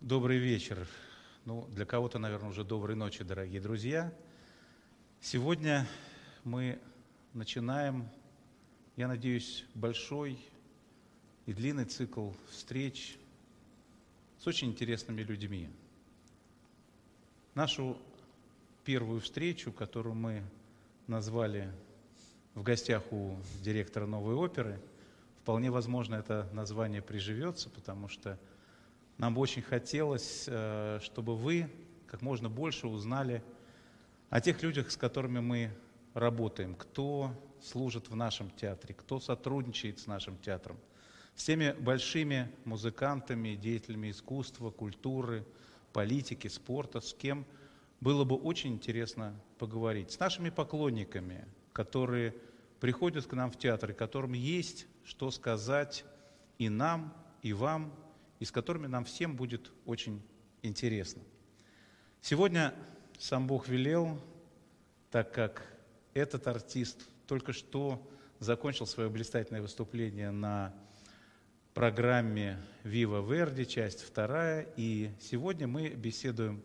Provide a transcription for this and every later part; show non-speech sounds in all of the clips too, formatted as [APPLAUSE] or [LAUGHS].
Добрый вечер. Ну, для кого-то, наверное, уже доброй ночи, дорогие друзья. Сегодня мы начинаем, я надеюсь, большой и длинный цикл встреч с очень интересными людьми. Нашу первую встречу, которую мы назвали в гостях у директора новой оперы, вполне возможно, это название приживется, потому что нам бы очень хотелось, э, чтобы вы как можно больше узнали о тех людях, с которыми мы работаем, кто служит в нашем театре, кто сотрудничает с нашим театром, с теми большими музыкантами, деятелями искусства, культуры, политики, спорта, с кем было бы очень интересно поговорить, с нашими поклонниками, которые приходят к нам в театр, и которым есть что сказать и нам, и вам, и с которыми нам всем будет очень интересно. Сегодня сам Бог велел, так как этот артист только что закончил свое блистательное выступление на программе «Вива Верди», часть вторая, и сегодня мы беседуем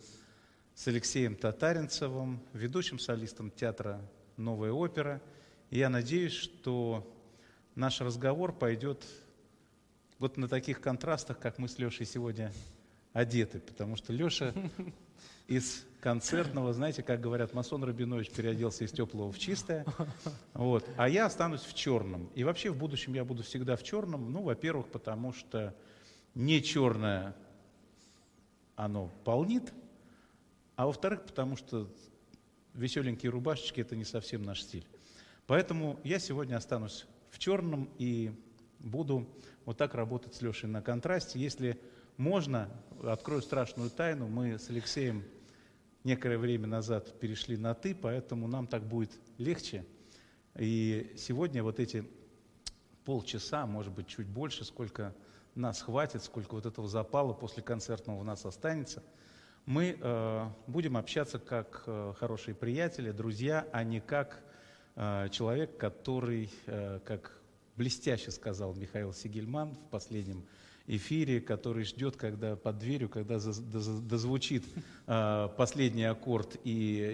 с Алексеем Татаринцевым, ведущим солистом театра «Новая опера». И я надеюсь, что наш разговор пойдет вот на таких контрастах, как мы с Лешей сегодня одеты, потому что Леша из концертного, знаете, как говорят, масон Рабинович переоделся из теплого в чистое, вот, а я останусь в черном. И вообще в будущем я буду всегда в черном, ну, во-первых, потому что не черное оно полнит, а во-вторых, потому что веселенькие рубашечки – это не совсем наш стиль. Поэтому я сегодня останусь в черном и буду вот так работать с Лешей на контрасте. Если можно, открою страшную тайну, мы с Алексеем некоторое время назад перешли на «ты», поэтому нам так будет легче. И сегодня вот эти полчаса, может быть, чуть больше, сколько нас хватит, сколько вот этого запала после концертного у нас останется, мы э, будем общаться как э, хорошие приятели, друзья, а не как э, человек, который, э, как блестяще сказал Михаил Сигельман в последнем эфире, который ждет, когда под дверью, когда дозвучит э, последний аккорд и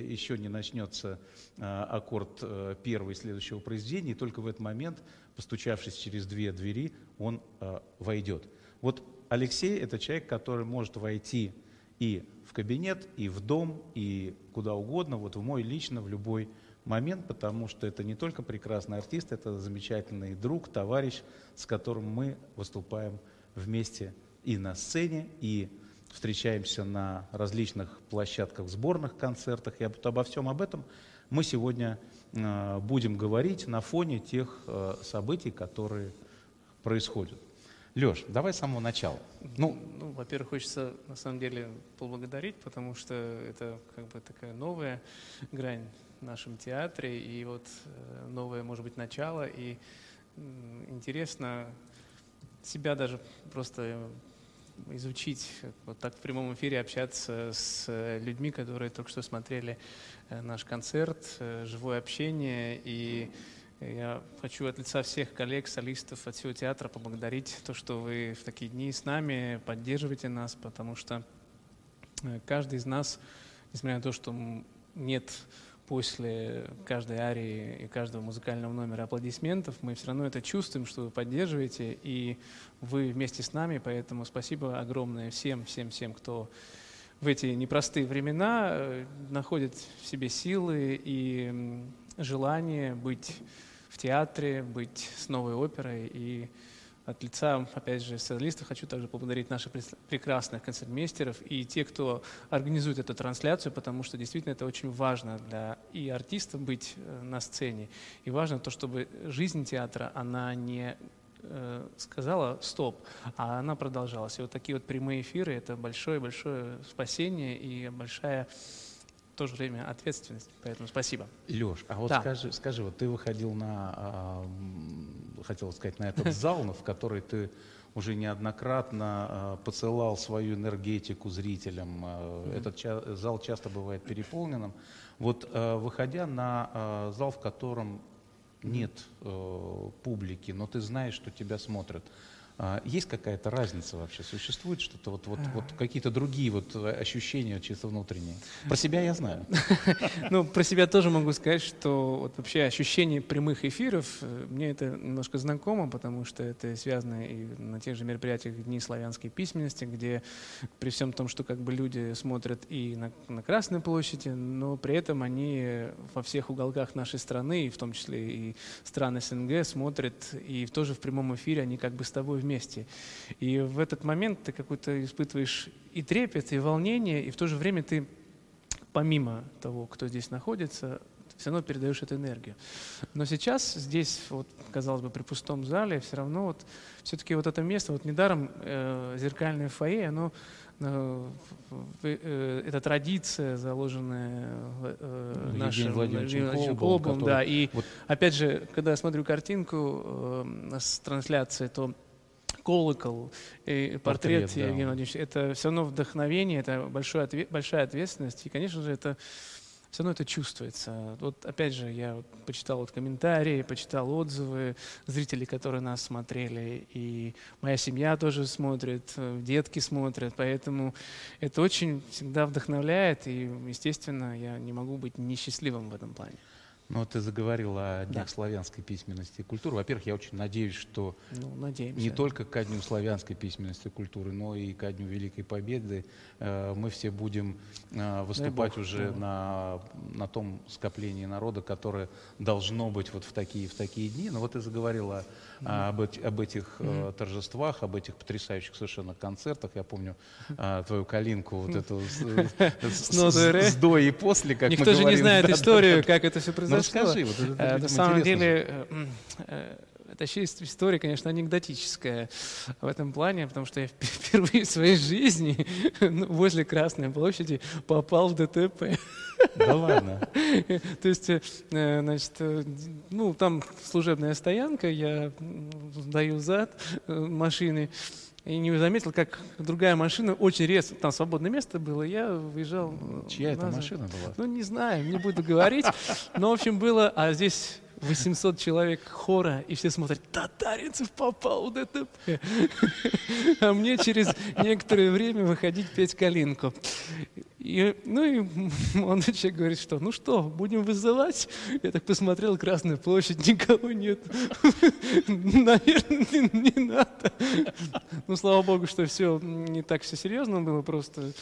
еще не начнется э, аккорд э, первый следующего произведения, и только в этот момент, постучавшись через две двери, он э, войдет. Вот Алексей – это человек, который может войти и в кабинет, и в дом, и куда угодно, вот в мой лично, в любой момент, потому что это не только прекрасный артист, это замечательный друг, товарищ, с которым мы выступаем вместе и на сцене, и встречаемся на различных площадках, сборных концертах. И обо всем об этом мы сегодня э, будем говорить на фоне тех э, событий, которые происходят. Леш, давай с самого начала. Ну, ну во-первых, хочется на самом деле поблагодарить, потому что это как бы такая новая грань в нашем театре, и вот э, новое, может быть, начало, и интересно себя даже просто изучить, вот так в прямом эфире общаться с людьми, которые только что смотрели э, наш концерт, э, живое общение. И я хочу от лица всех коллег, солистов, от всего театра поблагодарить то, что вы в такие дни с нами, поддерживаете нас, потому что каждый из нас, несмотря на то, что нет после каждой арии и каждого музыкального номера аплодисментов, мы все равно это чувствуем, что вы поддерживаете, и вы вместе с нами, поэтому спасибо огромное всем, всем, всем, кто в эти непростые времена э, находит в себе силы и желание быть в театре, быть с новой оперой и от лица, опять же, солистов хочу также поблагодарить наших прекрасных концертмейстеров и те, кто организует эту трансляцию, потому что действительно это очень важно для и артиста быть э, на сцене. И важно то, чтобы жизнь театра, она не э, сказала стоп, а она продолжалась. И вот такие вот прямые эфиры – это большое-большое спасение и большая то же время ответственность. Поэтому спасибо. Леш, а вот да. скажи, скажи, вот ты выходил на, а, хотел сказать, на этот зал, в который ты уже неоднократно а, посылал свою энергетику зрителям. Mm-hmm. Этот ча- зал часто бывает переполненным. Вот выходя на зал, в котором нет э, публики, но ты знаешь, что тебя смотрят, есть какая-то разница вообще? Существует что-то, вот, вот, вот какие-то другие вот ощущения чисто внутренние? Про себя я знаю. [LAUGHS] Ну, про себя тоже могу сказать, что вот вообще ощущение прямых эфиров, э, мне это немножко знакомо, потому что это связано и на тех же мероприятиях Дни славянской письменности, где при всем том, что как бы люди смотрят и на, на Красной площади, но при этом они во всех уголках нашей страны, и в том числе и стран СНГ, смотрят, и тоже в прямом эфире они как бы с тобой вместе. И в этот момент ты какой-то испытываешь и трепет, и волнение, и в то же время ты, помимо того, кто здесь находится, все равно передаешь эту энергию. Но сейчас здесь, вот, казалось бы, при пустом зале, все равно вот, все-таки вот это место, вот недаром э, зеркальное фойе, оно э, э, это традиция, заложенная э, нашим Владимировичем Колбом, да, и вот... опять же, когда я смотрю картинку э, с трансляции, то колокол, и портрет, портрет Евгения да. Владимировича, это все равно вдохновение, это большое, большая ответственность, и, конечно же, это все равно это чувствуется. Вот опять же, я вот почитал вот комментарии, почитал отзывы зрителей, которые нас смотрели, и моя семья тоже смотрит, детки смотрят, поэтому это очень всегда вдохновляет, и, естественно, я не могу быть несчастливым в этом плане. Ну, ты заговорил о Днях да. славянской письменности и культуры. Во-первых, я очень надеюсь, что ну, не только ко Дню славянской письменности и культуры, но и ко Дню Великой Победы э, мы все будем э, выступать Бог, уже да. на, на том скоплении народа, которое должно быть вот в такие, в такие дни. Но вот ты заговорила mm-hmm. об, об этих mm-hmm. торжествах, об этих потрясающих совершенно концертах. Я помню э, твою калинку вот эту [LAUGHS] с, с, до и после, как Никто же не знает историю, как это все произошло. Расскажи. Вот это, э, На самом деле, э, э, это вообще история, конечно, анекдотическая в этом плане, потому что я [LAUGHS] впервые в своей жизни ну, возле Красной площади попал в ДТП. Да ладно. [LAUGHS] То есть, значит, ну, там служебная стоянка, я даю зад машины, и не заметил, как другая машина очень резко, там свободное место было, я выезжал. Чья это машина была? Ну, не знаю, не буду говорить. Но, в общем, было, а здесь 800 человек хора, и все смотрят, Татаринцев попал в ДТП. А мне через некоторое время выходить петь калинку. И, ну и [LAUGHS] молодой человек говорит, что ну что, будем вызывать? Я так посмотрел, Красная площадь, никого нет. [LAUGHS] Наверное, не, надо. Ну, слава богу, что все не так все серьезно было, просто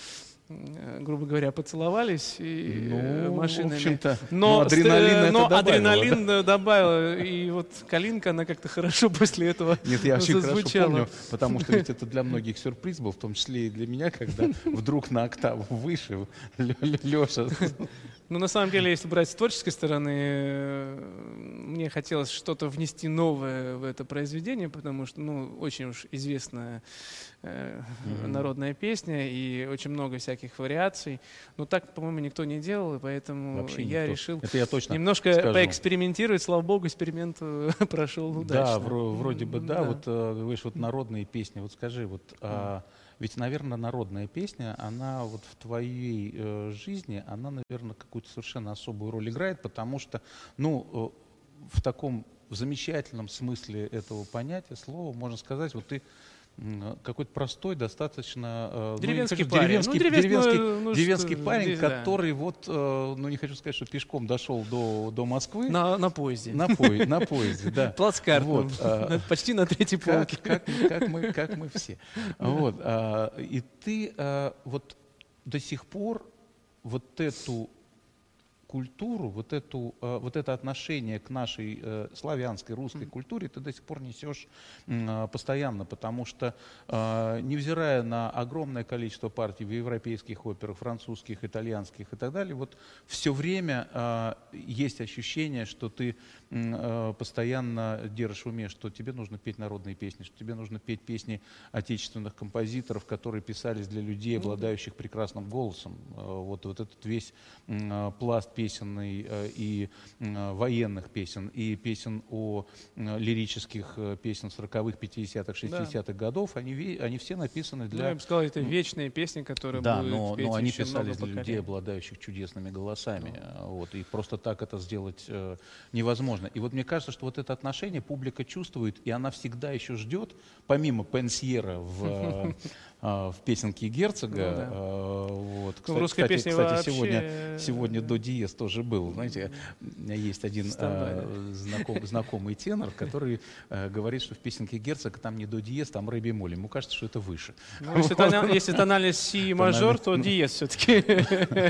грубо говоря, поцеловались и э, ну, машинами. В общем-то, но, но адреналин, но это адреналин да? добавил. И вот Калинка, она как-то хорошо [LAUGHS] после этого Нет, я очень хорошо помню, потому что ведь [LAUGHS] это для многих сюрприз был, в том числе и для меня, когда вдруг на октаву выше Леша [LAUGHS] ну, на самом деле, если брать с творческой стороны, э, мне хотелось что-то внести новое в это произведение, потому что, ну, очень уж известная э, mm-hmm. народная песня и очень много всяких вариаций. Но так, по-моему, никто не делал, и поэтому Вообще я никто. решил это я точно немножко скажу. поэкспериментировать. Слава богу, эксперимент э, [LAUGHS] прошел удачно. Да, вроде бы, да. да. Вот, э, говоришь, вот народные песни. Вот скажи, вот... А, ведь, наверное, народная песня, она вот в твоей э, жизни, она, наверное, какую-то совершенно особую роль играет, потому что, ну, э, в таком в замечательном смысле этого понятия, слова, можно сказать, вот ты какой-то простой, достаточно э, деревенский ну, парень, деревенский, ну, деревенский, ну, ну, деревенский что, парень, здесь, который да. вот, э, ну не хочу сказать, что пешком дошел до, до Москвы. На, на поезде. На, по, на поезде, да. [LAUGHS] Плацкартом, вот, [LAUGHS] а, почти на третьей полке. Как, как, как, мы, как мы все. Вот, а, и ты а, вот до сих пор вот эту культуру, вот, эту, э, вот это отношение к нашей э, славянской, русской mm-hmm. культуре ты до сих пор несешь э, постоянно, потому что, невзирая на огромное количество партий в европейских операх, французских, итальянских и так далее, вот все время есть ощущение, что ты постоянно держишь в уме, что тебе нужно петь народные песни, что тебе нужно петь песни отечественных композиторов, которые писались для людей, обладающих прекрасным голосом. Вот, вот этот весь пласт песен и, и военных песен, и песен о лирических песен 40-х, 50-х, 60-х да. годов, они, они все написаны для... Ну, я бы сказал, это вечные песни, которые да, будут но, но они писались для людей, обладающих чудесными голосами. Ну. Вот, и просто так это сделать э, невозможно. И вот мне кажется, что вот это отношение публика чувствует, и она всегда еще ждет, помимо пенсьера в [LAUGHS] в песенке Герцога. Ну, да. А, вот. Кстати, в русской кстати, кстати вообще... сегодня, сегодня до диез тоже был. Знаете, у меня есть один а, знаком, знакомый тенор, который а, говорит, что в песенке Герцога там не до диез, там ре бемоль. Ему кажется, что это выше. Ну, если, тонал, если тональность си мажор, то диез все-таки.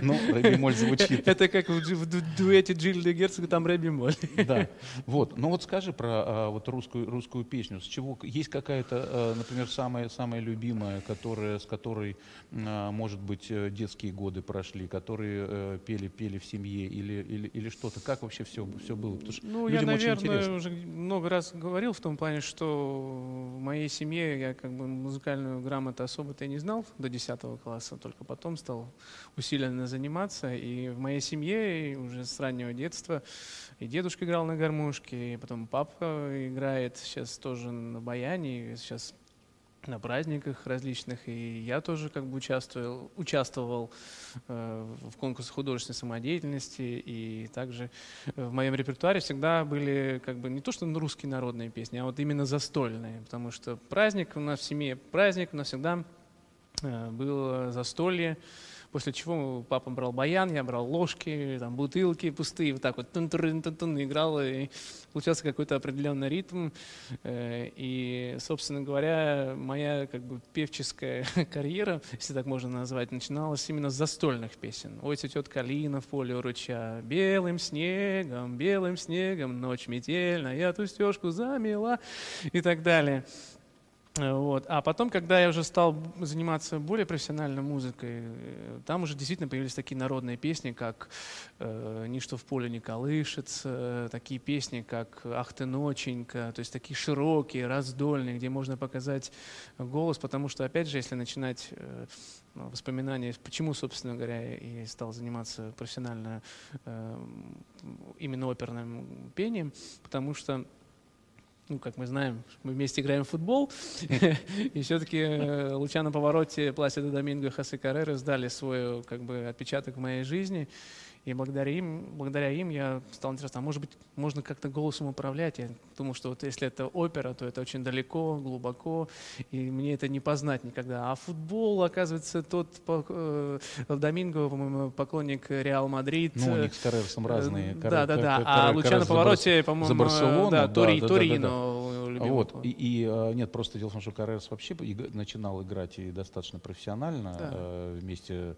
Ну, ре бемоль звучит. Это как в, в дуэте Джильда Герцога, там ре бемоль. Да. Вот. Ну вот скажи про а, вот русскую, русскую песню. С чего есть какая-то, а, например, самая, самая любимая, которая, с которой, а, может быть, э, детские годы прошли, которые э, пели, пели в семье или, или, или что-то? Как вообще все, все было? Потому что ну, я, наверное, уже много раз говорил в том плане, что в моей семье я как бы музыкальную грамоту особо-то и не знал до 10 класса, только потом стал усиленно заниматься. И в моей семье уже с раннего детства и дедушка играл на гармошке, и потом папа играет сейчас тоже на баяне, сейчас на праздниках различных, и я тоже как бы участвовал, участвовал э, в конкурсах художественной самодеятельности, и также в моем репертуаре всегда были как бы не то что русские народные песни, а вот именно застольные, потому что праздник у нас в семье, праздник у нас всегда э, было застолье, после чего папа брал баян, я брал ложки, там, бутылки пустые, вот так вот тун -тун -тун -тун, играл, и получался какой-то определенный ритм. Э, и, собственно говоря, моя как бы певческая [LAUGHS] карьера, если так можно назвать, начиналась именно с застольных песен. «Ой, цветет калина в поле уруча, белым снегом, белым снегом, ночь метельная, ту стежку замела» и так далее. Вот. А потом, когда я уже стал заниматься более профессиональной музыкой, э, там уже действительно появились такие народные песни, как э, «Ничто в поле не колышется», такие песни, как «Ах ты, ноченька», то есть такие широкие, раздольные, где можно показать голос, потому что, опять же, если начинать э, воспоминания, почему, собственно говоря, я стал заниматься профессионально э, именно оперным пением, потому что ну, как мы знаем, мы вместе играем в футбол, [LAUGHS] и все-таки э, Лучано Паваротти, Пласидо Доминго, Хосе Каррерас дали свой как бы, отпечаток в моей жизни. И благодаря им, благодаря им я стал интересно, а может быть, можно как-то голосом управлять. Я думал, что вот если это опера, то это очень далеко, глубоко, и мне это не познать никогда. А футбол, оказывается, тот э, Доминго, по-моему, поклонник Реал Мадрид. Ну, у них с Каррерсом разные. Да, да, да. А Лучано Паваротти, по-моему, за да, Тори, да, Торино. Да, да, да вот, и, и а, нет, просто дело в том, что Каррерс вообще начинал играть и достаточно профессионально да. э, вместе.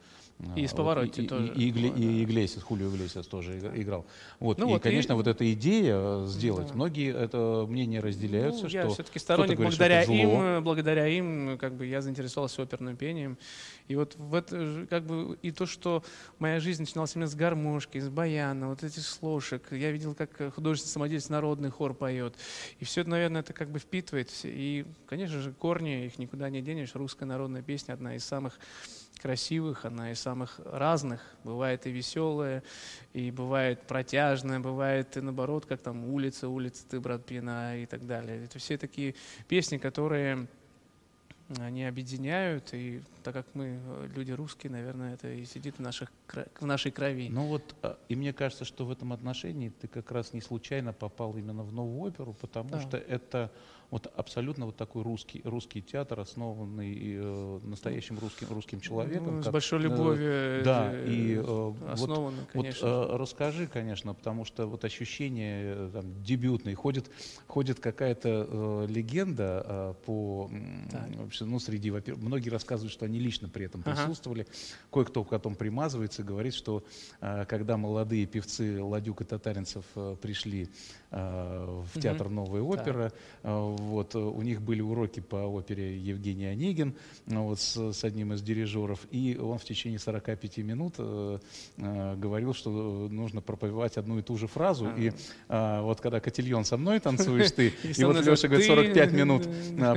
И с Поворотти вот, тоже. И, и, и, и Иглесиас, Хулио Иглесиас тоже да. играл. Вот, ну, и, вот, конечно, и... вот эта идея э, сделать, да. многие это мнение разделяются, ну, что я все-таки сторонник, говорит, благодаря им, благодаря им, как бы я заинтересовался оперным пением, и вот в это, как бы и то, что моя жизнь начиналась именно с гармошки, с баяна, вот этих слушек, я видел, как художественный самодеятельный народный хор поет, и все это, наверное, это как бы впитывает, и, конечно же, корни, их никуда не денешь, русская народная песня одна из самых красивых, она из самых разных. Бывает и веселая, и бывает протяжная, бывает и наоборот, как там «Улица, улица, ты, брат, пьяна» и так далее. Это все такие песни, которые они объединяют, и так как мы люди русские, наверное, это и сидит в, наших, в нашей крови. Ну вот, а, и мне кажется, что в этом отношении ты как раз не случайно попал именно в новую оперу, потому да. что это вот абсолютно вот такой русский, русский театр, основанный э, настоящим русским, русским человеком. Ну, как, с большой любовью э, да, и, э, основан, вот, конечно. Вот, э, расскажи, конечно, потому что вот ощущение э, там, дебютное, ходит, ходит какая-то э, легенда э, по, вообще, ну, среди, во-первых, многие рассказывают, что они лично при этом присутствовали, ага. кое-кто потом примазывается говорит, что э, когда молодые певцы Ладюк и Татаринцев э, пришли в театр «Новая опера». Э, вот, у них были уроки по опере Евгений Онегин вот, с, с одним из дирижеров, и он в течение 45 минут говорил, что нужно проповедовать одну и ту же фразу, а. и вот когда котельон со мной танцуешь ты, [LAUGHS] и вот Леша говорит, 45 минут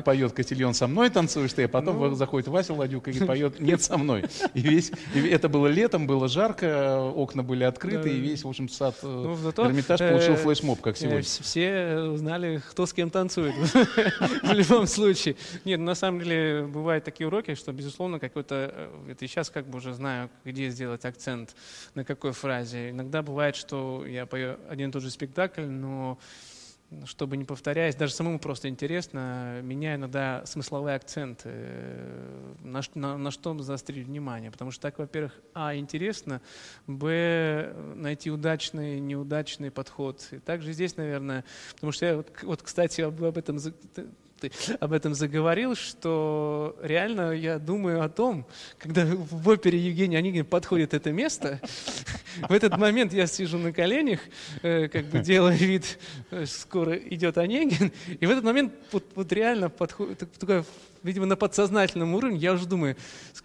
поет котельон со мной танцуешь ты, а потом ну. заходит Вася Ладюк и поет [LAUGHS] нет со мной. И весь, это было летом, было жарко, окна были открыты, и весь, в общем, сад ну, Эрмитаж получил флешмоб, как сегодня. Все знали, кто с кем танцует [LAUGHS] в любом случае. Нет, на самом деле бывают такие уроки, что, безусловно, какой-то, это сейчас как бы уже знаю, где сделать акцент, на какой фразе. Иногда бывает, что я пою один и тот же спектакль, но чтобы не повторяясь, даже самому просто интересно, меняя иногда смысловые акценты, э, на, на, на что заострить внимание. Потому что так, во-первых, а, интересно, б, найти удачный, неудачный подход. И также здесь, наверное, потому что я вот, вот кстати, об, об этом ты об этом заговорил, что реально я думаю о том, когда в опере Евгений Онегин подходит это место, [LAUGHS] в этот момент я сижу на коленях, э, как бы делая вид, э, скоро идет Онегин, и в этот момент вот реально подходит такая видимо, на подсознательном уровне, я уже думаю,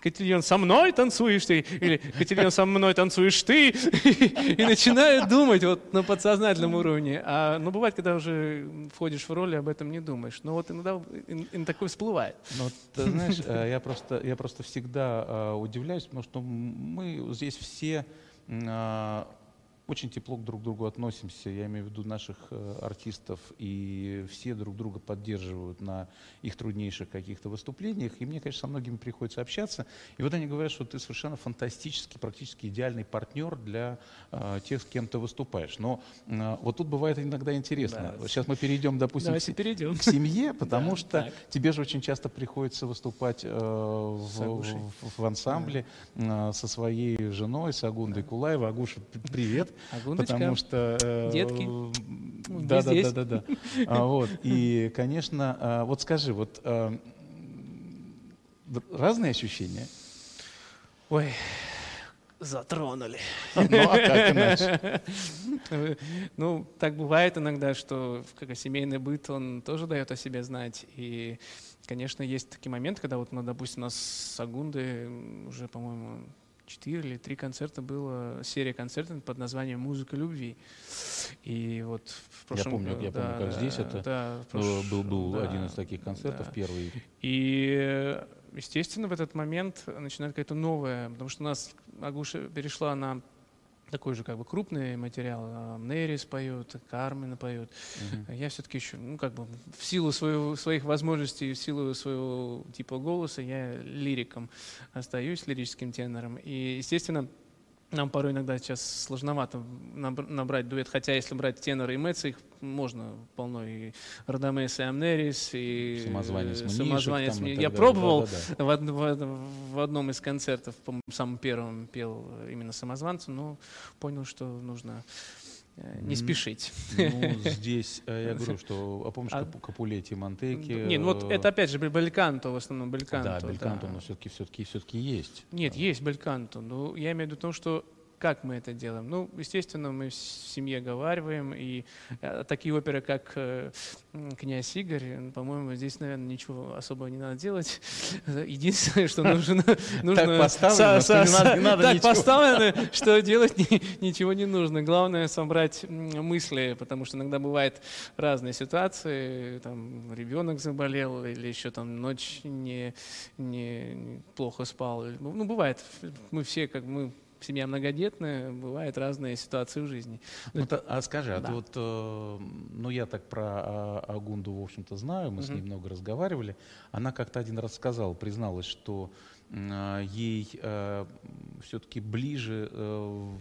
Катерина, со мной танцуешь ты, или Катерина, со мной танцуешь ты, и начинаю думать вот на подсознательном уровне. А, ну, бывает, когда уже входишь в роль, об этом не думаешь. Но вот иногда, иногда такое всплывает. Ну, ты знаешь, э, я просто, я просто всегда э, удивляюсь, потому что мы здесь все а, очень тепло друг к другу относимся, я имею в виду наших э, артистов, и все друг друга поддерживают на их труднейших каких-то выступлениях, и мне, конечно, со многими приходится общаться, и вот они говорят, что ты совершенно фантастический, практически идеальный партнер для э, тех, с кем ты выступаешь. Но э, вот тут бывает иногда интересно. Да. Сейчас мы перейдем, допустим, к, перейдем. к семье, [LAUGHS] потому да, что так. тебе же очень часто приходится выступать э, в, в, в ансамбле да. э, со своей женой, с Агундой да. Кулаевой. Агуша, привет. Агундочка, потому что... Э, Детки. Да, да, да, да, да. А, вот, и, конечно, а, вот скажи, вот а, разные ощущения? Ой, затронули. Ну, а как иначе? [LAUGHS] Ну, так бывает иногда, что как семейный быт, он тоже дает о себе знать. И, конечно, есть такие моменты, когда вот, ну, допустим, у нас с Агундой уже, по-моему, четыре или три концерта было, серия концертов под названием «Музыка любви». И вот в прошлом Я помню, я да, помню как здесь это да, прош... был, был да, один из таких концертов, да. первый. И, естественно, в этот момент начинает какая-то новая, потому что у нас Агуша перешла на такой же как бы крупный материал. Нерис поет, Кармен поет. Угу. Я все-таки еще, ну как бы в силу своего, своих возможностей, в силу своего типа голоса, я лириком остаюсь, лирическим тенором. И, естественно, нам порой иногда сейчас сложновато набрать дуэт, хотя если брать тенор и Мэтс, их можно полно. И Радамес, и Амнерис, и Самозванец, Мнишек, Самозванец там, Я пробовал да, да, да. В, в, в одном из концертов, по самым первым пел именно Самозванцу, но понял, что нужно не спешить. Ну, [LAUGHS] здесь э, я говорю, что, а помнишь а, Капулети, Монтеки? Нет, ну вот это опять же Бельканто, в основном Бельканто. Да, Бельканто, да. но все-таки все-таки все-таки есть. Нет, есть Бельканто. Но я имею в виду то, что как мы это делаем? Ну, естественно, мы в семье говариваем, и э, такие оперы, как э, «Князь Игорь», по-моему, здесь, наверное, ничего особого не надо делать. [LAUGHS] Единственное, что нужно... Так поставлено, что не надо Так поставлено, что делать ничего не нужно. Главное — собрать мысли, потому что иногда бывают разные ситуации, там, ребенок заболел, или еще там ночь не, не плохо спал. Ну, бывает, мы все, как мы семья многодетная, бывают разные ситуации в жизни. Ну, а скажи, а да. ты вот, э, ну я так про а, Агунду, в общем-то, знаю, мы угу. с ней много разговаривали. Она как-то один раз сказала, призналась, что э, ей э, все-таки ближе э,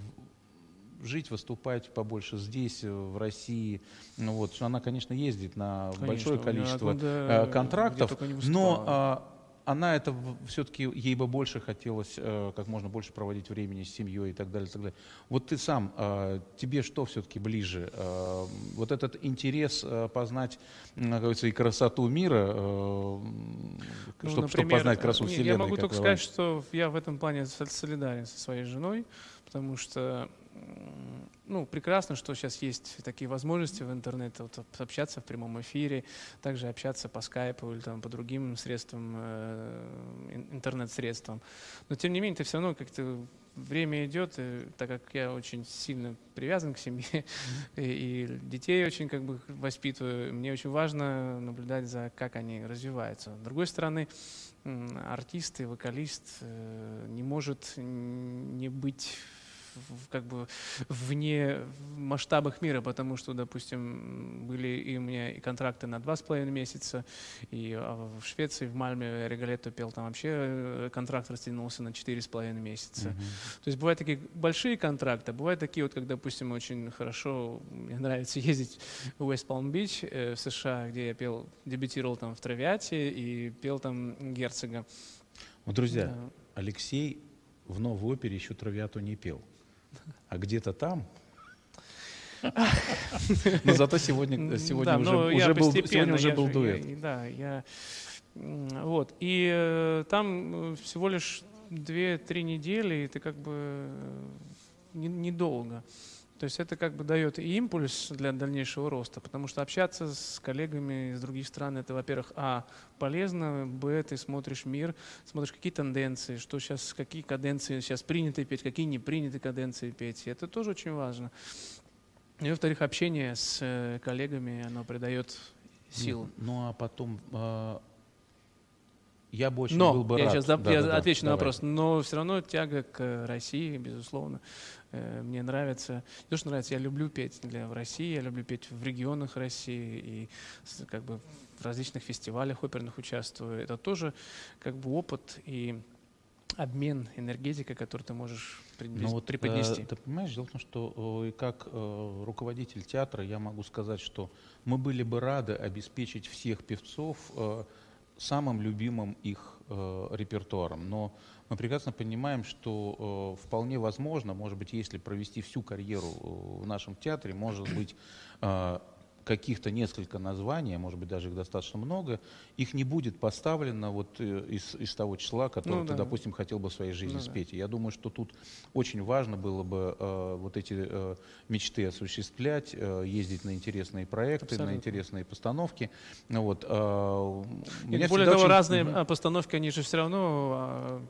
жить, выступать побольше здесь, в России. Ну, вот, она, конечно, ездит на конечно, большое количество э, контрактов, но э, она это все-таки, ей бы больше хотелось э, как можно больше проводить времени с семьей и так далее. И так далее. Вот ты сам, э, тебе что все-таки ближе? Э, вот этот интерес э, познать, как говорится, и красоту мира, э, ну, чтобы, например, чтобы познать красоту нет, Вселенной. Я могу только сказать, что я в этом плане солидарен со своей женой, потому что ну, прекрасно, что сейчас есть такие возможности в интернете вот, общаться в прямом эфире, также общаться по скайпу или там, по другим средствам, э, интернет-средствам. Но тем не менее, ты все равно как-то время идет, и, так как я очень сильно привязан к семье [LAUGHS] и, детей очень как бы воспитываю, мне очень важно наблюдать за как они развиваются. С другой стороны, артист и вокалист э, не может не быть как бы вне масштабах мира, потому что, допустим, были и у меня и контракты на два с половиной месяца, и а, в Швеции, в Мальме Регалетто пел, там вообще э, контракт растянулся на четыре с половиной месяца. Mm-hmm. То есть бывают такие большие контракты, бывают такие вот, как, допустим, очень хорошо, мне нравится ездить в Palm Beach э, в США, где я пел, дебютировал там в Травиате и пел там Герцога. Ну, друзья, да. Алексей в новой опере еще Травиату не пел а где-то там. Но зато сегодня, сегодня да, уже, уже был, сегодня уже был дуэт. Я, да, я вот и э, там э, всего лишь две-три недели, и ты как бы э, недолго. Не то есть это как бы дает и импульс для дальнейшего роста, потому что общаться с коллегами из других стран, это, во-первых, а, полезно, б, ты смотришь мир, смотришь какие тенденции, что сейчас, какие каденции сейчас приняты петь, какие не приняты каденции петь. Это тоже очень важно. И, во-вторых, общение с э, коллегами, оно придает сил. Ну, а потом а, я бы очень но, был бы я рад. сейчас да, я да, отвечу да, на давай. вопрос, но все равно тяга к России, безусловно. Э, мне нравится, не то, что нравится, я люблю петь для, в России, я люблю петь в регионах России и как бы в различных фестивалях оперных участвую. Это тоже как бы опыт и обмен энергетикой, который ты можешь ну, вот, преподнести. Э, ты понимаешь, дело в том, что э, как руководитель театра я могу сказать, что мы были бы рады обеспечить всех певцов самым любимым их э, репертуаром, но мы прекрасно понимаем, что э, вполне возможно, может быть, если провести всю карьеру э, в нашем театре, может быть, э, каких-то несколько названий, а может быть даже их достаточно много, их не будет поставлено вот э, из, из того числа, которое ну, ты, да. допустим, хотел бы в своей жизни ну, спеть. Да. Я думаю, что тут очень важно было бы э, вот эти э, мечты осуществлять, э, ездить на интересные проекты, Абсолютно. на интересные постановки. Вот, э, более того, очень... разные mm-hmm. постановки, они же все равно а,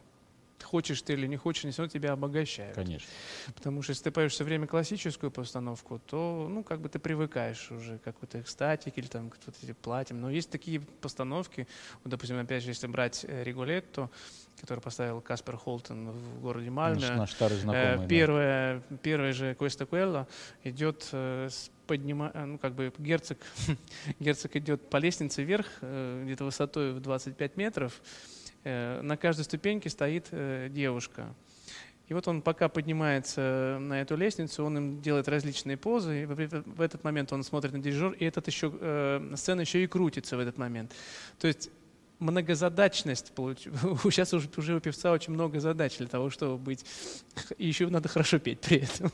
хочешь ты или не хочешь, они все равно тебя обогащают. Конечно. Потому что если ты поешь все время классическую постановку, то, ну, как бы ты привыкаешь уже к какой-то экстатике или там к вот этим платьям. Но есть такие постановки, вот, допустим, опять же, если брать э, Ригулетто, который поставил Каспер Холтон в городе Мальме. Наш, наш старый знакомый. Э, первая, да. первая же Куэста Куэлла идет э, поднима, ну, как бы герцог, [LAUGHS] герцог идет по лестнице вверх, где-то высотой в 25 метров, на каждой ступеньке стоит э, девушка. И вот он пока поднимается на эту лестницу, он им делает различные позы, и в этот момент он смотрит на дирижер, и этот еще, э, сцена еще и крутится в этот момент. То есть многозадачность. [LAUGHS] Сейчас уже, уже у певца очень много задач для того, чтобы быть... [LAUGHS] И еще надо хорошо петь при этом.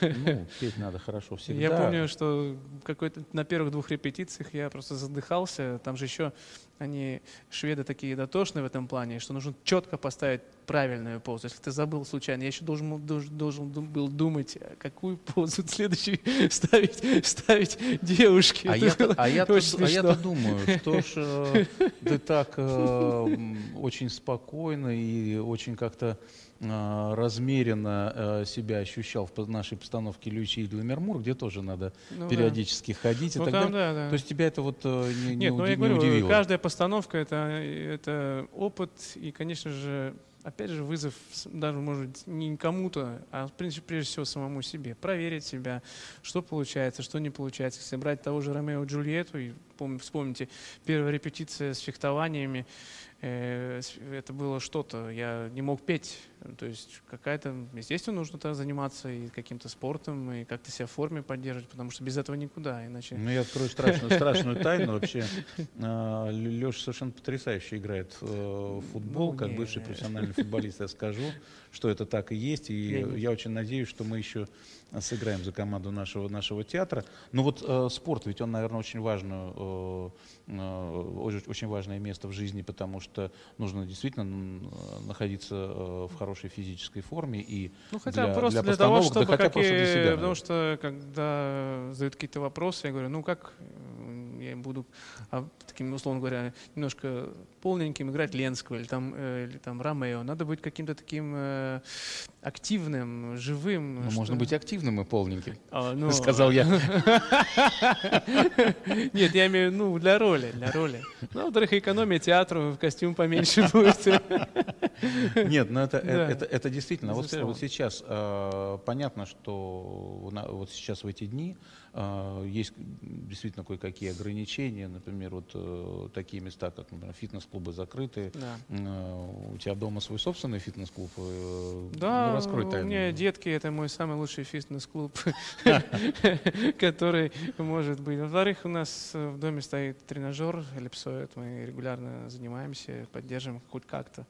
Ну, [LAUGHS] петь надо хорошо всегда. Я помню, что какой-то на первых двух репетициях я просто задыхался. Там же еще они, шведы, такие дотошные в этом плане, что нужно четко поставить правильную позу. Если ты забыл случайно, я еще должен, должен, должен был думать, какую позу [LAUGHS] следующую ставить, ставить девушке. А я-то а я а я думаю, что ж э, ты так э, очень спокойно и очень как-то э, размеренно э, себя ощущал в нашей постановке Лючи и Ламермур, где тоже надо ну, периодически да. ходить и ну, так там, далее. Да, да. То есть тебя это вот э, не, Нет, не, ну, я говорю, не удивило? Каждая постановка это, это опыт и, конечно же, опять же, вызов даже, может не кому-то, а, в принципе, прежде всего самому себе. Проверить себя, что получается, что не получается. Если брать того же Ромео и Джульетту, и вспомните, первая репетиция с фехтованиями, Э, это было что-то, я не мог петь, то есть какая-то, естественно, нужно тогда заниматься и каким-то спортом, и как-то себя в форме поддерживать, потому что без этого никуда, иначе... Ну, я открою страшную, страшную тайну. Вообще. А, Леша совершенно потрясающе играет э, в футбол, как бывший профессиональный футболист, я скажу, что это так и есть. И Я- я очень надеюсь, что мы еще сыграем за команду нашего, нашего театра. Но вот э, спорт, ведь он, наверное, очень, важную, э, э, очень, важное место в жизни, потому что нужно действительно э, находиться э, в хорошей физической форме. И Ну, хотя для- просто для для, того, постановок, да чтобы хотя просто для какие- себя, Потому наверное. что когда задают какие-то вопросы, я говорю, ну как э, я буду а, таким, условно говоря, немножко полненьким играть Ленского или там, э, или там Ромео. Надо быть каким-то таким э, активным, живым. ну, что- можно быть активным и полненьким, А, [LAUGHS] ну, сказал я. [LAUGHS] Нет, я имею в виду, ну, для роли, для роли. Ну, во-вторых, экономия театру, костюм поменьше [LAUGHS] будет. Нет, ну это, Да. это, это действительно. Вот, Безусловно. вот сейчас э, понятно, что вот сейчас в эти дни э, есть действительно кое-какие ограничения. Например, вот э, такие места, как например, фитнес-клубы закрыты. Да. У тебя дома свой собственный фитнес-клуб? Э, Да, ну, раскрой у тайну. меня детки, это мой самый лучший фитнес-клуб, [LAUGHS] который может быть. Во-вторых, у нас в доме стоит тренажер эллипсоид, мы регулярно занимаемся, поддерживаем хоть как-то.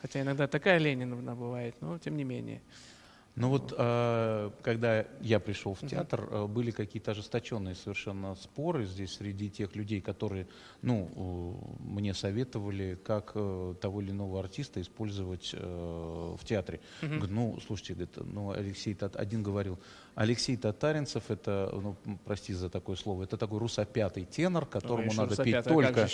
Хотя иногда такая лень бывает, но тем не менее. Ну вот, э, когда я пришел в театр, э, были какие-то ожесточенные совершенно споры здесь среди тех людей, которые, ну, мне советовали, как э, того или иного артиста использовать э, в театре. Говорю, ну, слушайте, говорит, ну, Алексей, один говорил, Алексей Татаринцев, это, ну, прости за такое слово, это такой русопятый тенор, которому Ой, надо петь а только,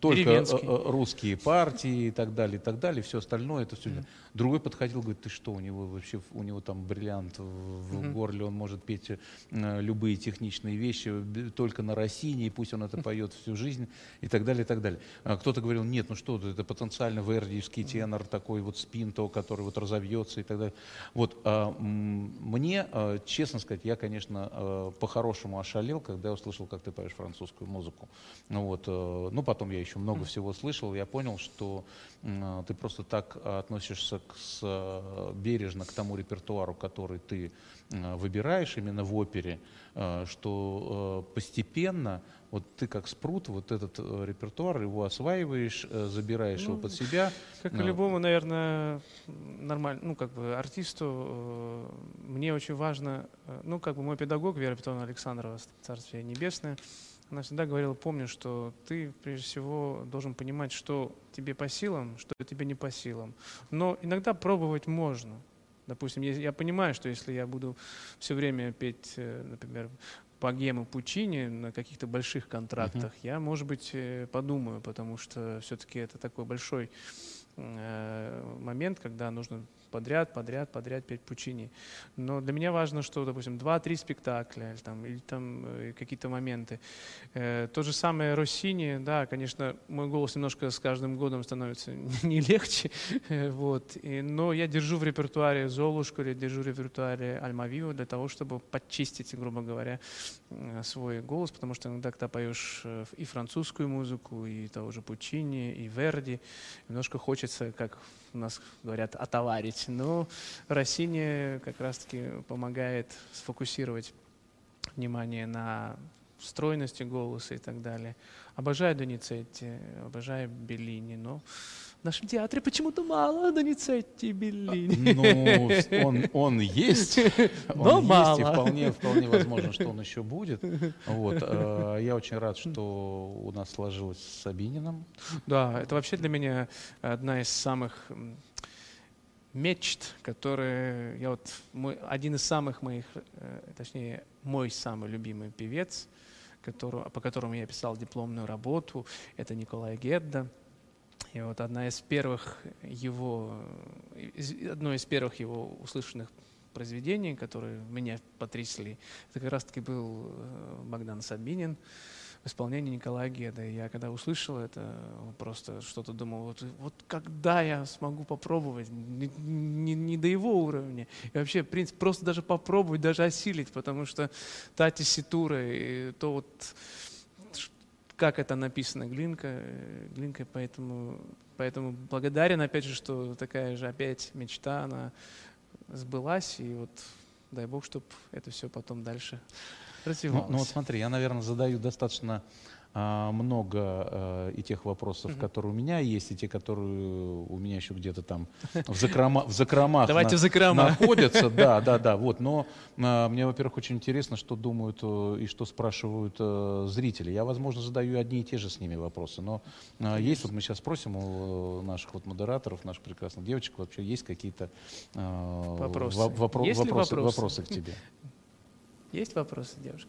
только э, э, русские партии и так далее, и так далее, все остальное, это все. Мгм. Другой подходил, говорит, ты что, у него вообще, у него там бриллиант в, в Мгм. горле, он может петь э, любые техничные вещи только на Россине, и пусть он это поет всю жизнь, и так далее, и так далее. А Кто-то говорил, нет, ну что это потенциально вердиевский тенор, такой вот спинто, который вот разовьется и так далее. Вот, а, мне, а, честно сказать, я, конечно, э, по-хорошему ошалел, когда я услышал, как ты поешь французскую музыку. Ну вот, э, ну потом я еще много всего слышал, я понял, что э, ты просто так относишься к, с, бережно к тому репертуару, который ты выбираешь именно в опере, что постепенно вот ты как спрут, вот этот э, репертуар, его осваиваешь, э, забираешь его Ну, под себя. Как и Ну. любому, наверное, нормально, ну, как бы артисту, э, мне очень важно, ну, как бы мой педагог Вера Петровна Александрова, Царствие Небесное, она всегда говорила, помни, что ты, прежде всего, должен понимать, что тебе по силам, что тебе не по силам. Но иногда пробовать можно. Допустим, я, я понимаю, что если я буду все время петь, э, например, богему Пучини на каких-то больших контрактах, я, может быть, э, подумаю, потому что все-таки это такой большой э, момент, когда нужно подряд, подряд, подряд петь Пучини. Но для меня важно, что, допустим, два-три спектакля или там, или там э, какие-то моменты. Э, то же самое Россини, да, конечно, мой голос немножко с каждым годом становится [LAUGHS] не легче, э, вот, и- но я держу в репертуаре Золушку или держу в репертуаре Альмавио для того, чтобы подчистить, грубо говоря, свой голос, потому что иногда, когда поешь и французскую музыку, и того же Пучини, и Верди, немножко хочется, как у нас говорят, отоварить. Но Россини как раз-таки помогает сфокусировать внимание на стройности голоса и так далее. Обожаю Доницетти, обожаю Беллини, но в нашем театре почему-то мало Доницетти Беллини. Ну, он, он есть, [LAUGHS] он Но есть, и мало. вполне, вполне возможно, что он еще будет. [LAUGHS] Вот, э, я очень рад, что у нас сложилось с Сабининым. Да, это вообще для меня одна из самых мечт, которые я вот мой, один из самых моих, э, точнее мой самый любимый певец, которого, по которому я писал дипломную работу, это Николай Гедда. И вот одна из первых его, одно из первых его услышанных произведений, которые меня потрясли, это как раз-таки был э, Богдан Сабинин в исполнении Николая Геда. И я когда услышал это, просто что-то думал, вот, вот когда я смогу попробовать, не, не- не до его уровня. И вообще, в принципе, просто даже попробовать, даже осилить, потому что та тесситура и то вот, как это написано Глинка, э, Глинкой, поэтому, поэтому благодарен, опять же, что такая же опять мечта, она сбылась, и вот дай бог, чтобы это все потом дальше Ну, развивалось. ну вот смотри, я, наверное, задаю достаточно много а, и тех вопросов, угу. которые у меня есть, и те, которые у меня еще где-то там в, закрома, в закромах Давайте на, в закрома. находятся. Да, [LAUGHS] да, да. Вот. Но а, мне, во-первых, очень интересно, что думают э, и что спрашивают а, зрители. Я, возможно, задаю одни и те же с ними вопросы. Но а, есть, вот мы сейчас спросим у наших вот модераторов, наших прекрасных девочек, вообще есть какие-то а, вопросы. Вопро- есть вопросы, вопросы? вопросы к тебе? Есть вопросы, девушка?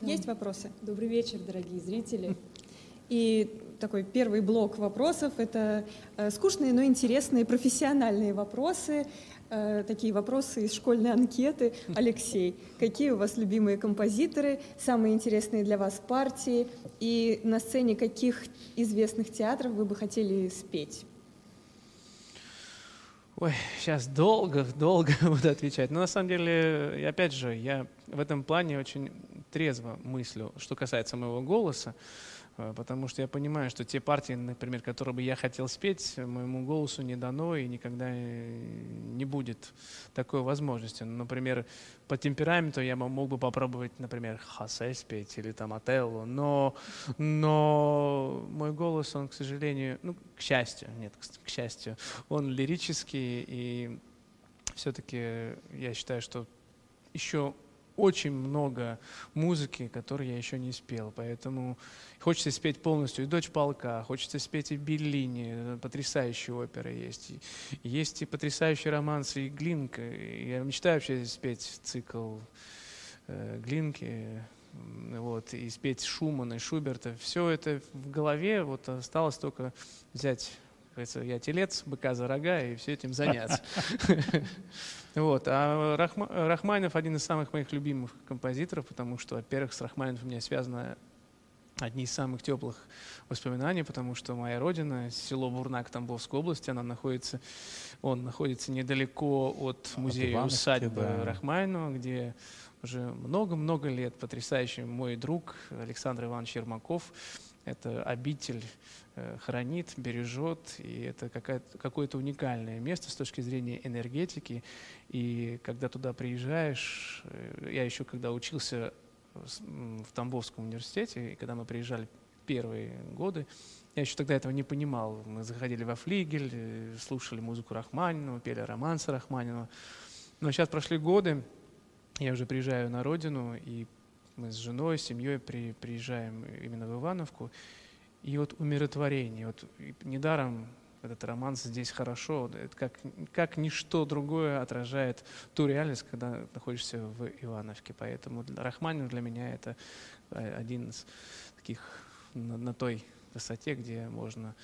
Да. Есть вопросы? Добрый вечер, дорогие зрители. [LAUGHS] И такой первый блок вопросов — это э, скучные, но интересные профессиональные вопросы, э, такие вопросы из школьной анкеты. [LAUGHS] Алексей, какие у вас любимые композиторы, самые интересные для вас партии и на сцене каких известных театров вы бы хотели спеть? Ой, сейчас долго, долго [LAUGHS] буду отвечать. Но на самом деле, опять же, я в этом плане очень трезво мыслю, что касается моего голоса. Э, потому что я понимаю, что те партии, например, которые бы я хотел спеть, моему голосу не дано и никогда не будет такой возможности. Например, по темпераменту я мог бы попробовать, например, Хосе спеть или там Отелло, но, но мой голос, он, к сожалению, ну, к счастью, нет, к счастью, он лирический, и все-таки я считаю, что еще очень много музыки, которую я еще не спел. Поэтому хочется спеть полностью и «Дочь полка», хочется спеть и «Беллини», потрясающие оперы есть. Есть и потрясающие романсы, и Глинка. Я мечтаю вообще спеть цикл э, Глинки, вот, и спеть Шумана и Шуберта. Все это в голове, вот осталось только взять говорится, я телец, быка за рога, и все этим заняться. [LAUGHS] Вот. А Рахма, Рахманинов один из самых моих любимых композиторов, потому что, во-первых, с Рахманиновым у меня связано одни из самых теплых воспоминаний, потому что моя родина, село Бурнак Тамбовской области, она находится, он находится недалеко от музея от усадьбы да. Рахманинова, где уже много-много лет потрясающий мой друг Александр Иванович Ермаков, это обитель Э, хранит, бережет, и это какое-то уникальное место с точки зрения энергетики. И когда туда приезжаешь, э, я еще когда учился в Тамбовском университете, и когда мы приезжали первые годы, я еще тогда этого не понимал. Мы заходили во флигель, э, слушали музыку Рахманинова, пели романсы Рахманинова. Но сейчас прошли годы, я уже приезжаю на родину, и мы с женой, с семьей при, приезжаем именно в Ивановку, и вот умиротворение. Вот недаром этот роман здесь хорошо, это как, как ничто другое отражает ту реальность, когда находишься в Ивановке. Поэтому Рахманин для меня это э, один из таких на, на той высоте, где можно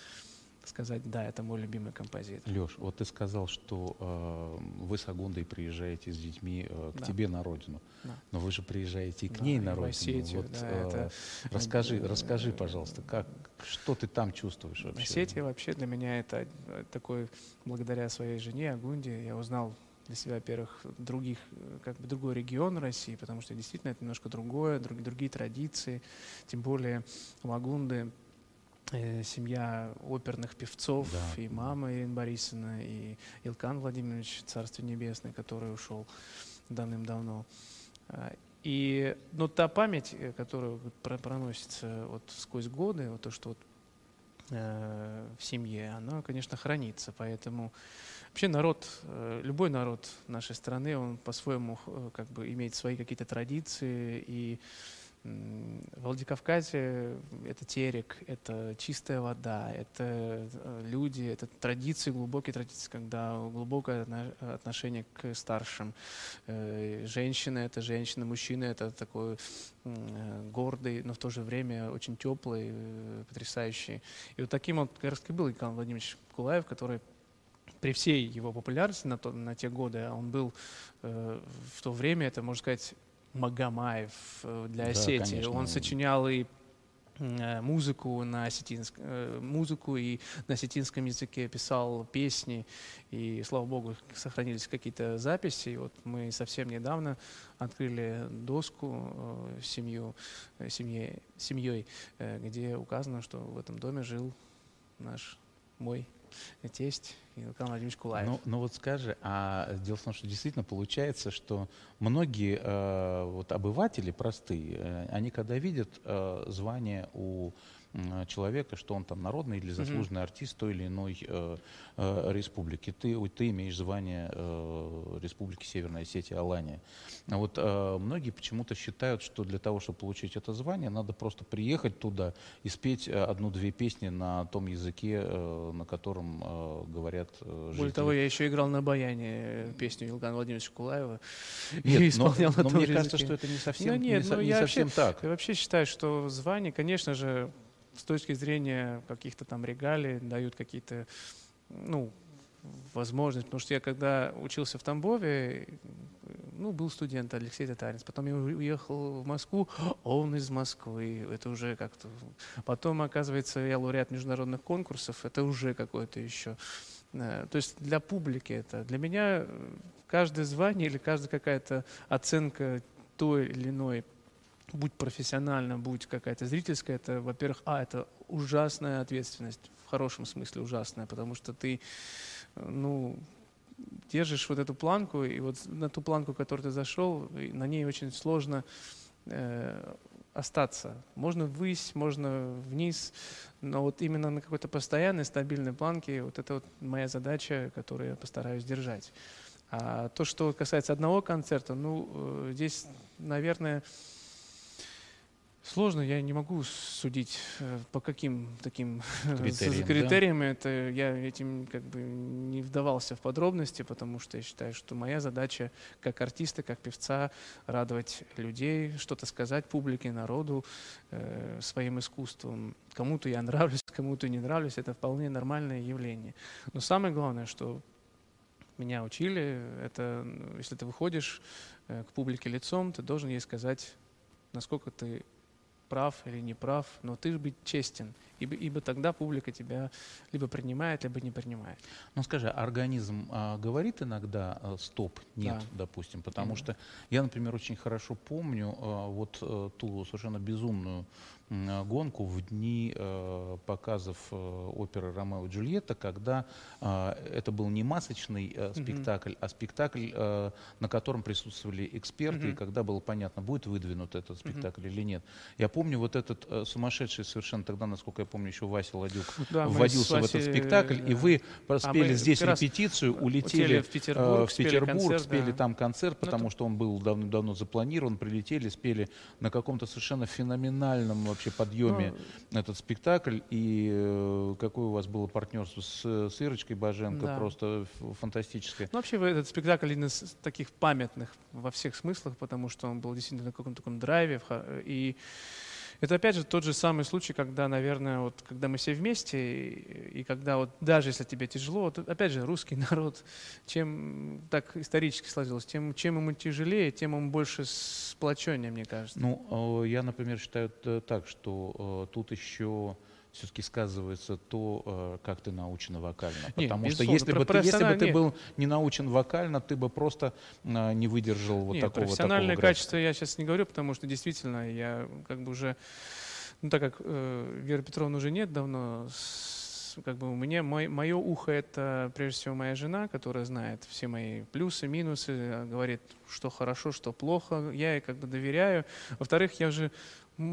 сказать, да, это мой любимый композитор. Леш, вот ты сказал, что э, вы с Агундой приезжаете с детьми э, к да. тебе на родину, да. но вы же приезжаете и к да, ней на родину. Осетию, вот, да, э, это... Расскажи, э, расскажи, пожалуйста, как, что ты там чувствуешь вообще? Осетия вообще для меня это э, такой, благодаря своей жене Агунде, я узнал для себя, во-первых, других, как бы другой регион России, потому что действительно это немножко другое, друг, другие традиции, тем более Лагунды Э, семья оперных певцов, да. и мама Ирина Борисовна, и Илкан Владимирович, Царство Небесное, который ушел давным-давно. А, и, но та память, э, которая проносится вот сквозь годы, вот то, что вот, э, в семье, она, конечно, хранится. Поэтому вообще народ, э, любой народ нашей страны, он по-своему э, как бы имеет свои какие-то традиции и Владикавказе это терек, это чистая вода, это э, люди, это традиции, глубокие традиции, когда глубокое отношение к старшим. Э, женщины — это женщины, мужчины — это такой э, гордый, но в то же время очень теплый, потрясающий. И вот таким вот как раз и был Николай Владимирович Кулаев, который при всей его популярности на, то, на те годы, а он был в то время, это, можно сказать, Магомаев э, для Осетии. Да, Он сочинял и э, музыку на осетинск, э, музыку и на осетинском языке писал песни. И слава богу сохранились какие-то записи. И вот мы совсем недавно открыли доску семью семье семьей где указано что в этом доме жил наш мой тесть Николай Владимирович Кулаев. Ну, ну вот скажи, а дело в том, что действительно получается, что многие э, вот обыватели простые, э, они когда видят э, звание у человека, что он там народный или заслуженный mm-hmm. артист той или иной э, э, республики. Ты, ты имеешь звание э, Республики Северная Осетия Алания. А вот э, многие почему-то считают, что для того, чтобы получить это звание, надо просто приехать туда и спеть э, одну-две песни на том языке, э, на котором э, говорят э, жители. Более того, я еще играл на баяне песню Илгана Владимировича Кулаева. Нет, и исполнял но, на но мне языке. кажется, что это не совсем, ну, нет, не, ну, не я совсем вообще, так. Я вообще считаю, что звание, конечно же, с точки зрения каких-то там регалий дают какие-то, ну, возможности. Потому что я когда учился в Тамбове, ну, был студент Алексей Татаринц. Потом я уехал в Москву, он из Москвы. Это уже как-то... Потом, оказывается, я лауреат международных конкурсов. Это уже какое-то еще... Э, то есть для публики это. Для меня каждое звание или каждая какая-то оценка той или иной будь профессионально, будь какая-то зрительская, это, во-первых, а, это ужасная ответственность, в хорошем смысле ужасная, потому что ты, ну, держишь вот эту планку, и вот на ту планку, которую ты зашел, на ней очень сложно э, остаться. Можно ввысь, можно вниз, но вот именно на какой-то постоянной, стабильной планке, вот это вот моя задача, которую я постараюсь держать. А то, что касается одного концерта, ну, э, здесь, наверное, Сложно, я не могу судить э, по каким таким критериям. [LAUGHS] критериям да? это я этим как бы не вдавался в подробности, потому что я считаю, что моя задача как артиста, как певца радовать людей, что-то сказать публике, народу э, своим искусством. Кому-то я нравлюсь, [LAUGHS] кому-то не нравлюсь, это вполне нормальное явление. Но самое главное, что меня учили, это если ты выходишь э, к публике лицом, ты должен ей сказать, насколько ты прав или не прав, но ты быть честен, ибо, ибо тогда публика тебя либо принимает, либо не принимает. Ну скажи, организм а, говорит иногда а, стоп, нет, да. допустим, потому Именно. что я, например, очень хорошо помню а, вот а, ту совершенно безумную гонку в дни э, показов э, оперы «Ромео и Джульетта», когда э, это был не масочный э, спектакль, mm-hmm. а спектакль, э, на котором присутствовали эксперты, mm-hmm. и когда было понятно, будет выдвинут этот спектакль mm-hmm. или нет. Я помню вот этот э, сумасшедший совершенно тогда, насколько я помню, еще Вася Ладюк [LAUGHS] да, вводился в этот спекакль, да. и вы спели а здесь репетицию, улетели в Петербург, э, в Петербург спели, концерт, спели да. там концерт, ну, потому ну, что он был давно-давно запланирован, прилетели, спели на каком-то совершенно феноменальном вообще подъеме ну, этот спектакль, и э, какое у вас было партнерство с, с Ирочкой Баженко, да. просто фантастическое. Ну, вообще этот спектакль один из таких памятных во всех смыслах, потому что он был действительно на каком-то таком драйве, и это опять же тот же самый случай, когда, наверное, вот когда мы все вместе, и, и когда вот даже если тебе тяжело, вот, опять же, русский [LAUGHS] народ, чем так исторически сложилось, тем, чем ему тяжелее, тем ему больше сплочения, мне кажется. Ну, я, например, считаю так, что тут еще все-таки сказывается то, э, как ты научен вокально. Потому нет, что если бы, ты, если бы ты был не научен вокально, ты бы просто э, не выдержал вот нет, такого профессиональное такого качество я сейчас не говорю, потому что действительно я как бы уже, ну так как э, Веры Петровны уже нет давно, как бы у меня мой, мое ухо это прежде всего моя жена, которая знает все мои плюсы, минусы, говорит, что хорошо, что плохо. Я ей как бы доверяю. Во-вторых, я уже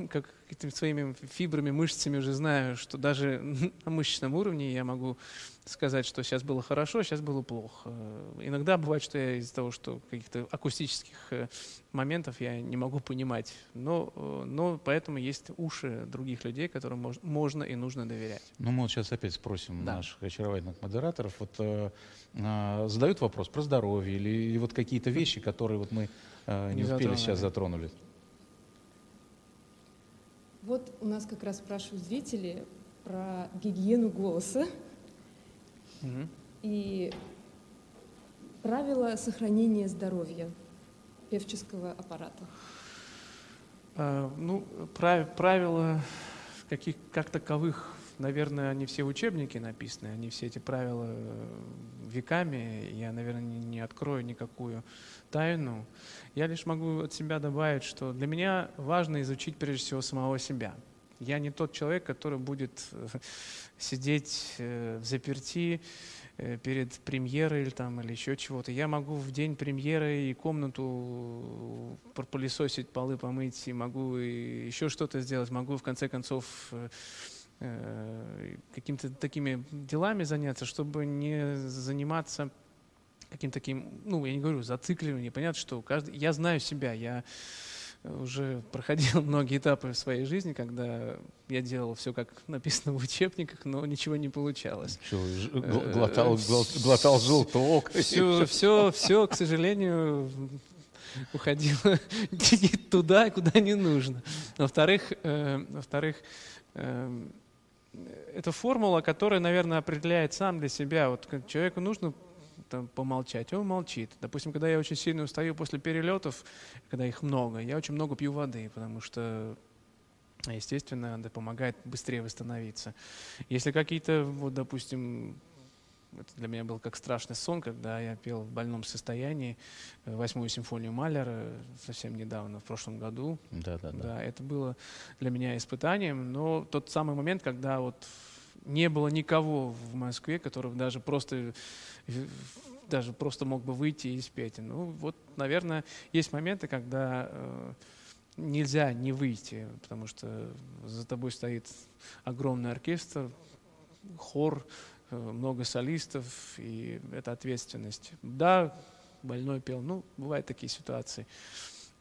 как какими-то своими фибрами, мышцами уже знаю, что даже [LAUGHS] на мышечном уровне я могу сказать, что сейчас было хорошо, сейчас было плохо. Иногда бывает, что я из-за того, что каких-то акустических э, моментов я не могу понимать, но, э, но поэтому есть уши других людей, которым мож, можно и нужно доверять. Ну, мы вот сейчас опять спросим да. наших очаровательных модераторов. Вот э, э, задают вопрос про здоровье или, или вот какие-то [LAUGHS] вещи, которые вот мы э, не, не успели сейчас затронули. Вот у нас как раз спрашивают зрители про гигиену голоса угу. и правила сохранения здоровья певческого аппарата. А, ну, прав, правила каких, как таковых, наверное, они все в учебнике написаны, они все эти правила веками, я, наверное, не, открою никакую тайну. Я лишь могу от себя добавить, что для меня важно изучить прежде всего самого себя. я не тот человек, который будет э, сидеть э, в заперти э, перед премьерой или, там, или еще чего-то. Я могу в день премьеры и комнату пропылесосить, полы помыть, и могу еще что-то сделать, могу в конце концов какими-то такими делами заняться, чтобы не заниматься каким-то таким, ну, я не говорю зацикливание, понятно, что каждый, я знаю себя, я уже проходил [LAUGHS] многие этапы в своей жизни, когда я делал все, как написано в учебниках, но ничего не получалось. Что, э, глотал, глотал желток. Все, все, все, к сожалению, уходило [LAUGHS] туда, куда не нужно. Во-вторых, э, во-вторых, э, это формула, которая, наверное, определяет сам для себя. Вот человеку нужно там, помолчать, он молчит. Допустим, когда я очень сильно устаю после перелетов, когда их много, я очень много пью воды, потому что естественно, это помогает быстрее восстановиться. Если какие-то, вот, допустим, это для меня был как страшный сон, когда я пел в больном состоянии э, восьмую симфонию Малера совсем недавно, в прошлом году. Да, да, да. да. Это было для меня испытанием, но тот самый момент, когда вот не было никого в Москве, который даже просто даже просто мог бы выйти и спеть. Ну вот, наверное, есть моменты, когда э, нельзя не выйти, потому что за тобой стоит огромный оркестр, хор, э, много солистов, и это ответственность. Да, больной пел, ну, бывают такие ситуации.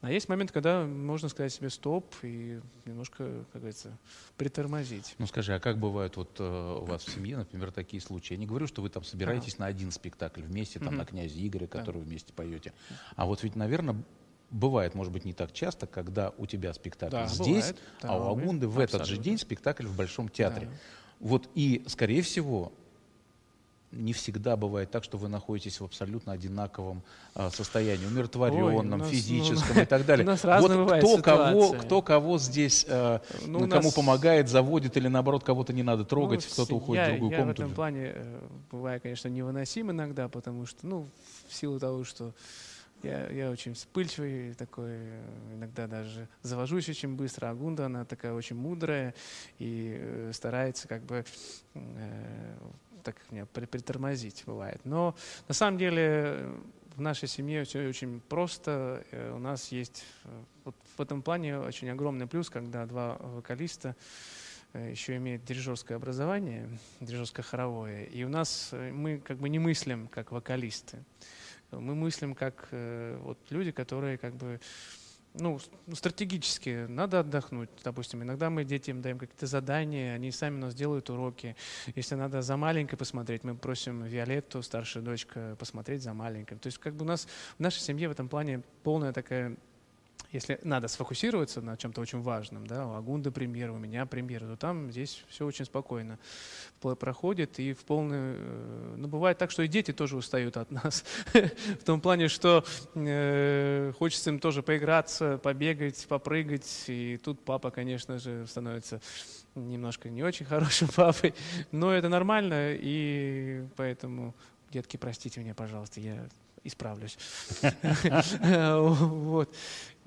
А есть момент, когда можно сказать себе стоп и немножко, как говорится, притормозить. Ну скажи, а как бывают вот э, у вас в семье, например, такие случаи? Я не говорю, что вы там собираетесь ага. на один спектакль вместе, там, угу. на князе Игоря, который да. вы вместе поете. А вот ведь, наверное, бывает, может быть, не так часто, когда у тебя спектакль да, здесь, бывает. а у Агунды в этот же день спектакль в Большом театре. Да. Вот и, скорее всего, не всегда бывает так, что вы находитесь в абсолютно одинаковом а, состоянии, умиротворенном, Ой, нас, физическом ну, и [LAUGHS] так далее. У нас вот кто кого, кто кого здесь, а, ну, кому нас... помогает, заводит или наоборот кого-то не надо трогать, ну, кто-то уходит я, в другую я комнату. Я в этом плане э, бываю, конечно, невыносим иногда, потому что, ну, в силу того, что я, я очень вспыльчивый такой, иногда даже завожусь очень быстро. А Гунда, она такая очень мудрая и э, старается как бы э, так меня притормозить бывает. Но на самом деле в нашей семье все очень просто. Э, у нас есть э, вот в этом плане очень огромный плюс, когда два вокалиста э, еще имеют дирижерское образование, дирижерское хоровое. И у нас мы как бы не мыслим как вокалисты. Мы мыслим как вот люди, которые как бы ну, стратегически надо отдохнуть. Допустим, иногда мы детям даем какие-то задания, они сами у нас делают уроки. Если надо за маленькой посмотреть, мы просим Виолетту, старшая дочка, посмотреть за маленькой. То есть как бы у нас в нашей семье в этом плане полная такая если надо сфокусироваться на чем-то очень важном, да, у Агунда премьера, у меня премьера, то там здесь все очень спокойно проходит и в полную... Э, ну, бывает так, что и дети тоже устают от нас. [LAUGHS] в том плане, что э, хочется им тоже поиграться, побегать, попрыгать. И тут папа, конечно же, становится немножко не очень хорошим [LAUGHS] папой. Но это нормально, и поэтому, детки, простите меня, пожалуйста, я исправлюсь. [LAUGHS] вот.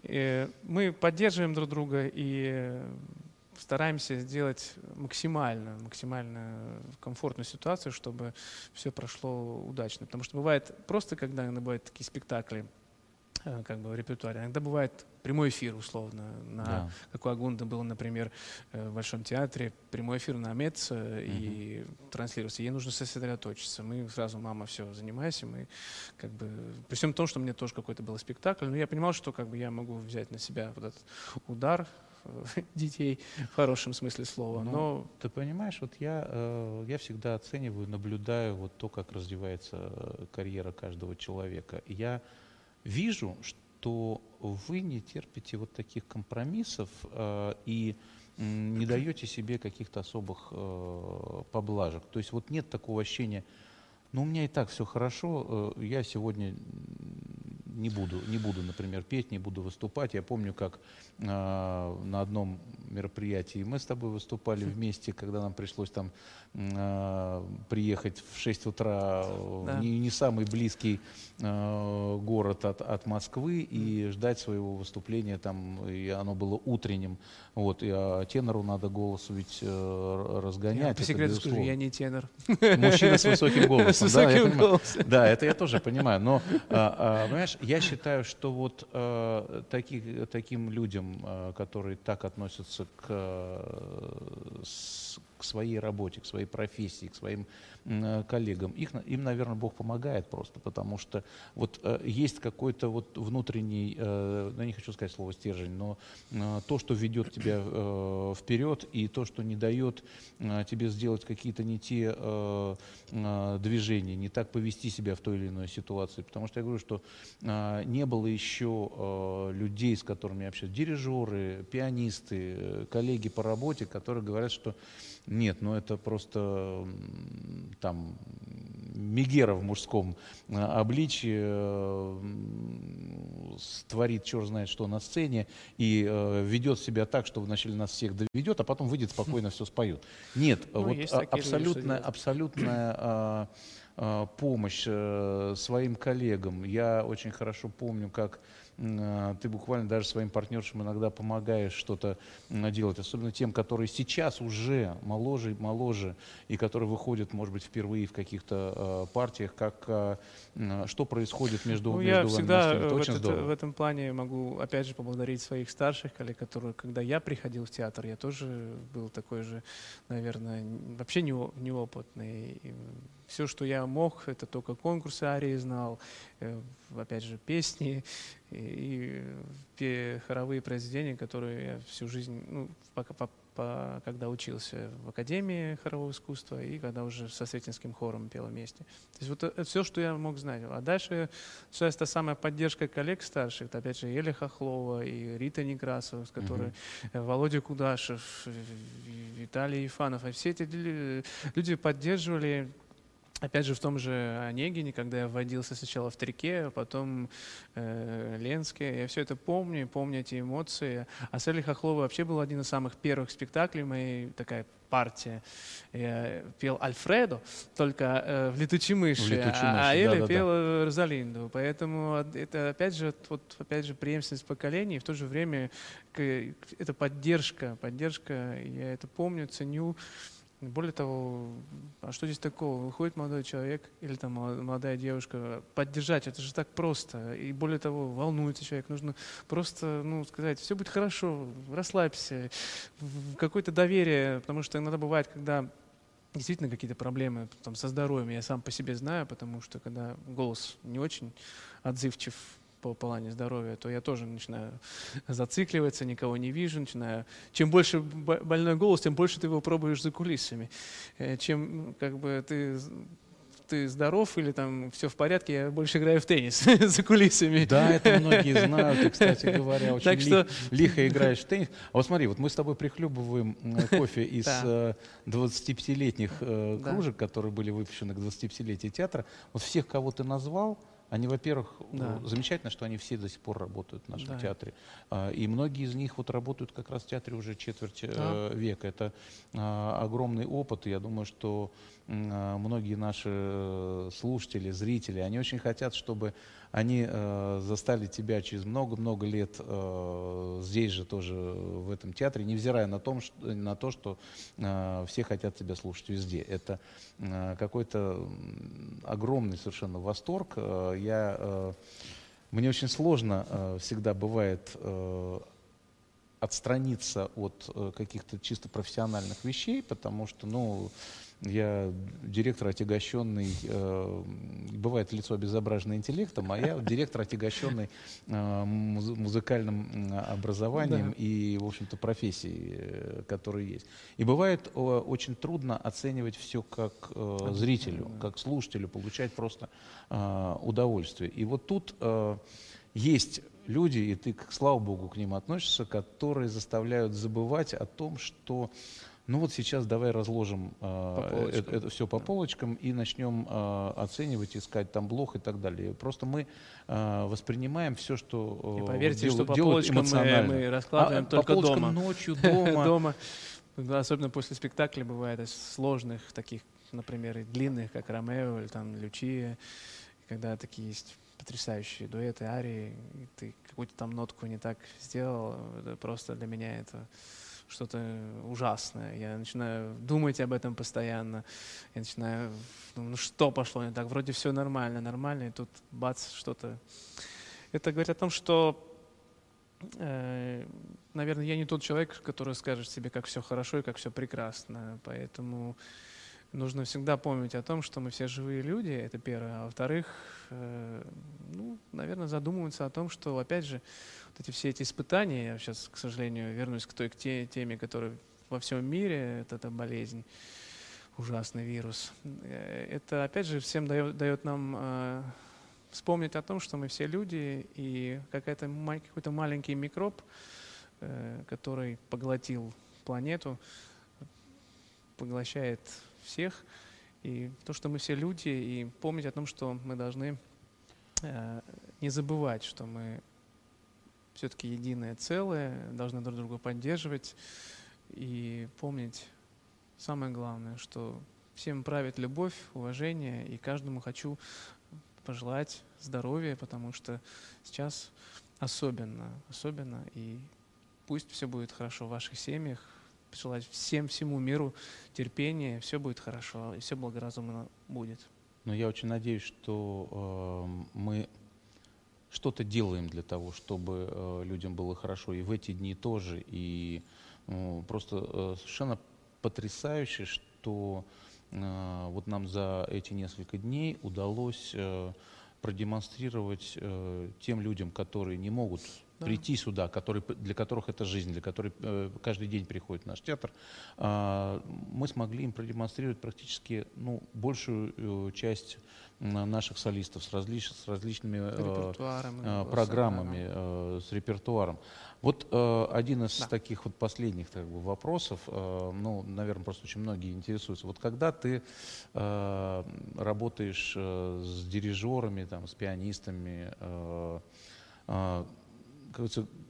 Мы поддерживаем друг друга и стараемся сделать максимально, максимально комфортную ситуацию, чтобы все прошло удачно. Потому что бывает просто, когда бывают такие спектакли, как бы в репертуаре. Иногда бывает прямой эфир, условно, на, да. как у Агунда было, например, э, в Большом театре, прямой эфир на МЕЦ угу. и транслировался. Ей нужно сосредоточиться. Мы сразу, мама, все, занимайся. Мы как бы, при всем том, что мне тоже какой-то был спектакль, но я понимал, что как бы я могу взять на себя вот этот удар, э, [LAUGHS] детей в хорошем смысле слова. Ну, но ты понимаешь, вот я, э, я всегда оцениваю, наблюдаю вот то, как развивается карьера каждого человека. я вижу, что то вы не терпите вот таких компромиссов э, и не даете себе каких-то особых э, поблажек. То есть вот нет такого ощущения, ну у меня и так все хорошо, э, я сегодня не буду, не буду, например, петь, не буду выступать. Я помню, как э, на одном мероприятий. Мы с тобой выступали вместе, когда нам пришлось там э, приехать в 6 утра да. в не, не самый близкий э, город от, от Москвы и ждать своего выступления там, и оно было утренним. Вот, и а тенору надо голос ведь э, разгонять. Я по секрету скажу, я не тенор. Мужчина с высоким [LAUGHS] голосом. С высоким да, голосом. Да, это я тоже понимаю. Но, а, а, понимаешь, я считаю, что вот а, таких, таким людям, а, которые так относятся к, с, своей работе, к своей профессии, к своим Э, коллегам. Их, им, наверное, Бог помогает просто, потому что вот э, есть какой-то вот внутренний, э, ну, я не хочу сказать слово стержень, но то, что ведет тебя вперед и то, что не дает тебе сделать какие-то не те движения, не так повести себя в той или иной ситуации. Потому что я говорю, что не было еще людей, с которыми я общаюсь, дирижеры, пианисты, коллеги по работе, которые говорят, что нет, ну это просто там Мегера в мужском э, обличии э, творит черт знает что на сцене и э, ведет себя так, что вначале нас всех доведет, а потом выйдет спокойно все споет. Нет, ну, вот абсолютная, абсолютная а, а, помощь а, своим коллегам. Я очень хорошо помню, как а, ты буквально даже своим партнершам иногда помогаешь что-то делать, особенно тем, которые сейчас уже моложе и моложе, и которые выходят, может быть, впервые в каких-то э, партиях, как, э, что происходит между, ну, между Я всегда это в, этот, в этом плане могу, опять же, поблагодарить своих старших коллег, которые, когда я приходил в театр, я тоже был такой же, наверное, вообще неопытный. Все, что я мог, это только конкурсы арии знал, э, опять же, песни и, хоровые произведения, которые я всю жизнь, ну, пока, по, по, когда учился в Академии хорового искусства и когда уже со Сретенским хором пел вместе. То есть вот это все, что я мог знать. А дальше все это самая поддержка коллег старших, это опять же Еля Хохлова и Рита Некрасова, с которой mm-hmm. Володя Кудашев, Виталий Ифанов. И все эти люди поддерживали Опять же, в том же Онегине, когда я вводился сначала в Трике, а потом э, Ленске, я все это помню, помню эти эмоции. А Селли Хохлова вообще был один из самых первых спектаклей моей, такая партия. Я пел Альфредо, только э, в «Летучей мыши», в «Летучей мыши а, а Эля да, пел да. Розалинду. Поэтому это, опять же, вот, опять же, преемственность поколений, и в то же время это поддержка, поддержка, я это помню, ценю. Более того, а что здесь такого? Выходит молодой человек или там молодая девушка, поддержать, это же так просто. И более того, волнуется человек, нужно просто ну, сказать, все будет хорошо, расслабься, какое-то доверие, потому что иногда бывает, когда действительно какие-то проблемы там, со здоровьем, я сам по себе знаю, потому что когда голос не очень отзывчив, по плане здоровья, то я тоже начинаю [LAUGHS] зацикливаться, никого не вижу, начинаю... Чем больше больной голос, тем больше ты его пробуешь за кулисами. Э, чем как бы ты ты здоров или там все в порядке, я больше играю в теннис [LAUGHS] за кулисами. Да, это многие [LAUGHS] знают, и, кстати говоря, очень так что... лихо играешь в теннис. А вот смотри, вот мы с тобой прихлебываем кофе из 25-летних э, э, кружек, которые были выпущены к 25-летию театра. Вот всех, кого ты назвал, они, во-первых, да. замечательно, что они все до сих пор работают в нашем да. театре. А, и многие из них вот работают как раз в театре уже четверть да. Э, века. Это а, огромный опыт. И я думаю, что многие наши э, слушатели, зрители, они очень хотят, чтобы они э, застали тебя через много-много лет э, здесь же тоже в этом театре, невзирая на, том, на то, что все хотят тебя слушать везде. Это какой-то огромный совершенно восторг. Я, мне очень сложно всегда бывает отстраниться от каких-то чисто профессиональных вещей, потому что, ну, я директор, отягощенный, э, бывает лицо обезображенное интеллектом, а я [LAUGHS] директор, отягощенный э, музыкальным образованием да. и, в общем-то, профессией, э, которые есть. И бывает э, очень трудно оценивать все как э, зрителю, как слушателю, получать просто э, удовольствие. И вот тут э, есть люди, и ты, слава богу, к ним относишься, которые заставляют забывать о том, что Ну вот сейчас давай разложим э, полочкам. это, все по Да. полочкам и начнем э, оценивать, искать там блох и так далее. Просто мы э, воспринимаем все, что И э, поверьте, дел- что по полочкам мы, мы раскладываем А, только по дома. ночью, [LAUGHS] дома. дома. Особенно после спектакля бывает сложных таких, например, и длинных, как Ромео или там Лючия, когда такие есть потрясающие дуэты, арии, и ты какую-то там нотку не так сделал, это просто для меня это что-то ужасное. Я начинаю думать об этом постоянно. Я начинаю, думаю, ну что пошло не так? Вроде все нормально, нормально, и тут бац, что-то. Это говорит о том, что э, наверное, я не тот человек, который скажет себе, как все хорошо и как все прекрасно. Поэтому нужно всегда помнить о том, что мы все живые люди, это первое. А во-вторых, э, ну, наверное, задумываться о том, что, опять же, вот эти все эти испытания, я сейчас, к сожалению, вернусь к той к те, теме, которая во всем мире, это эта болезнь, ужасный вирус. Э, Это, опять же, всем дает, дает нам э, вспомнить о том, что мы все люди, и какая-то, какой-то маленький микроб, э, который поглотил планету, поглощает всех. И то, что мы все люди, и помнить о том, что мы должны э, не забывать, что мы все-таки единое целое, должны друг друга поддерживать и помнить самое главное, что всем правит любовь, уважение, и каждому хочу пожелать здоровья, потому что сейчас особенно, особенно, и пусть все будет хорошо в ваших семьях, пожелать всем, всему миру терпения, все будет хорошо, и все благоразумно будет. Но я очень надеюсь, что э, мы что-то делаем для того, чтобы э, людям было хорошо и в эти дни тоже. И э, просто э, совершенно потрясающе, что э, вот нам за эти несколько дней удалось э, продемонстрировать э, тем людям, которые не могут Да. прийти сюда, которые, для которых это жизнь, для которых э, каждый день приходит в наш театр, а, мы смогли им продемонстрировать практически ну, большую э, часть наших солистов с, различ- с различными э, э, программами, э, с репертуаром. Вот э, один из Да. таких вот последних как бы, вопросов, э, ну, наверное, просто очень многие интересуются. Вот когда ты э, работаешь э, с дирижерами, там, с пианистами, э, э,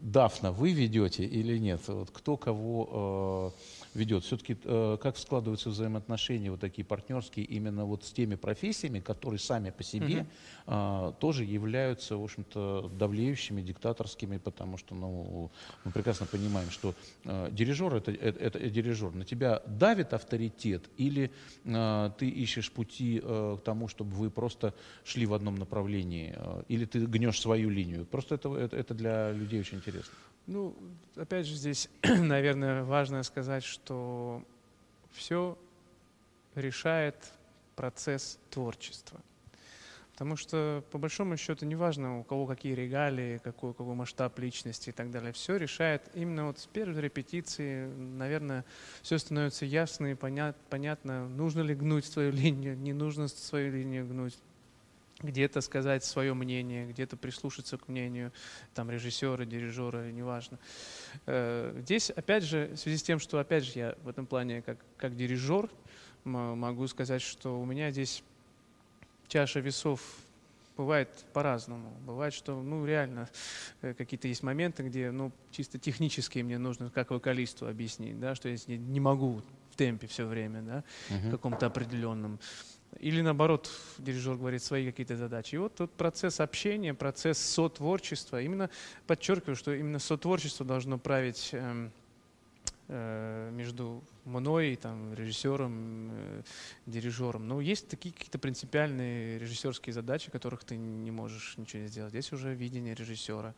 Дафна, вы ведете или нет? Вот кто кого э, ведет? Все-таки э, как складываются взаимоотношения вот такие партнерские именно вот с теми профессиями, которые сами по себе Мгм. э, тоже являются, в общем-то, давлеющими, диктаторскими, потому что, ну, мы прекрасно понимаем, что э, дирижер это, это, это дирижер. На тебя давит авторитет или э, ты ищешь пути э, к тому, чтобы вы просто шли в одном направлении, э, или ты гнешь свою линию? Просто это, это, это для людей очень интересно. Ну, опять же, здесь, [CLEARS THROAT] наверное, важно сказать, что все решает процесс творчества. Потому что, по большому счету, неважно, у кого какие регалии, какой, какой масштаб личности и так далее, все решает именно вот с первой репетиции, наверное, все становится ясно и понят, понятно, нужно ли гнуть свою [LAUGHS] линию, не нужно свою линию гнуть, где-то сказать свое мнение, где-то прислушаться к мнению там, режиссера, дирижера, неважно. Э, Здесь, опять же, в связи с тем, что, опять же, я в этом плане как, как дирижер могу сказать, что у меня здесь чаша весов бывает по-разному. Бывает, что, ну, реально, э, какие-то есть моменты, где, ну, чисто технически мне нужно, как вокалисту объяснить, да, что я не, не могу в темпе все время, да, Мгм. каком-то определенном. Или наоборот, дирижер говорит свои какие-то задачи. И вот тут процесс общения, процесс сотворчества. Именно подчеркиваю, что именно сотворчество должно править эм, э, между мной, там, режиссером, э, дирижером. Но есть такие какие-то принципиальные режиссерские задачи, которых ты не можешь ничего сделать. Здесь уже видение режиссера.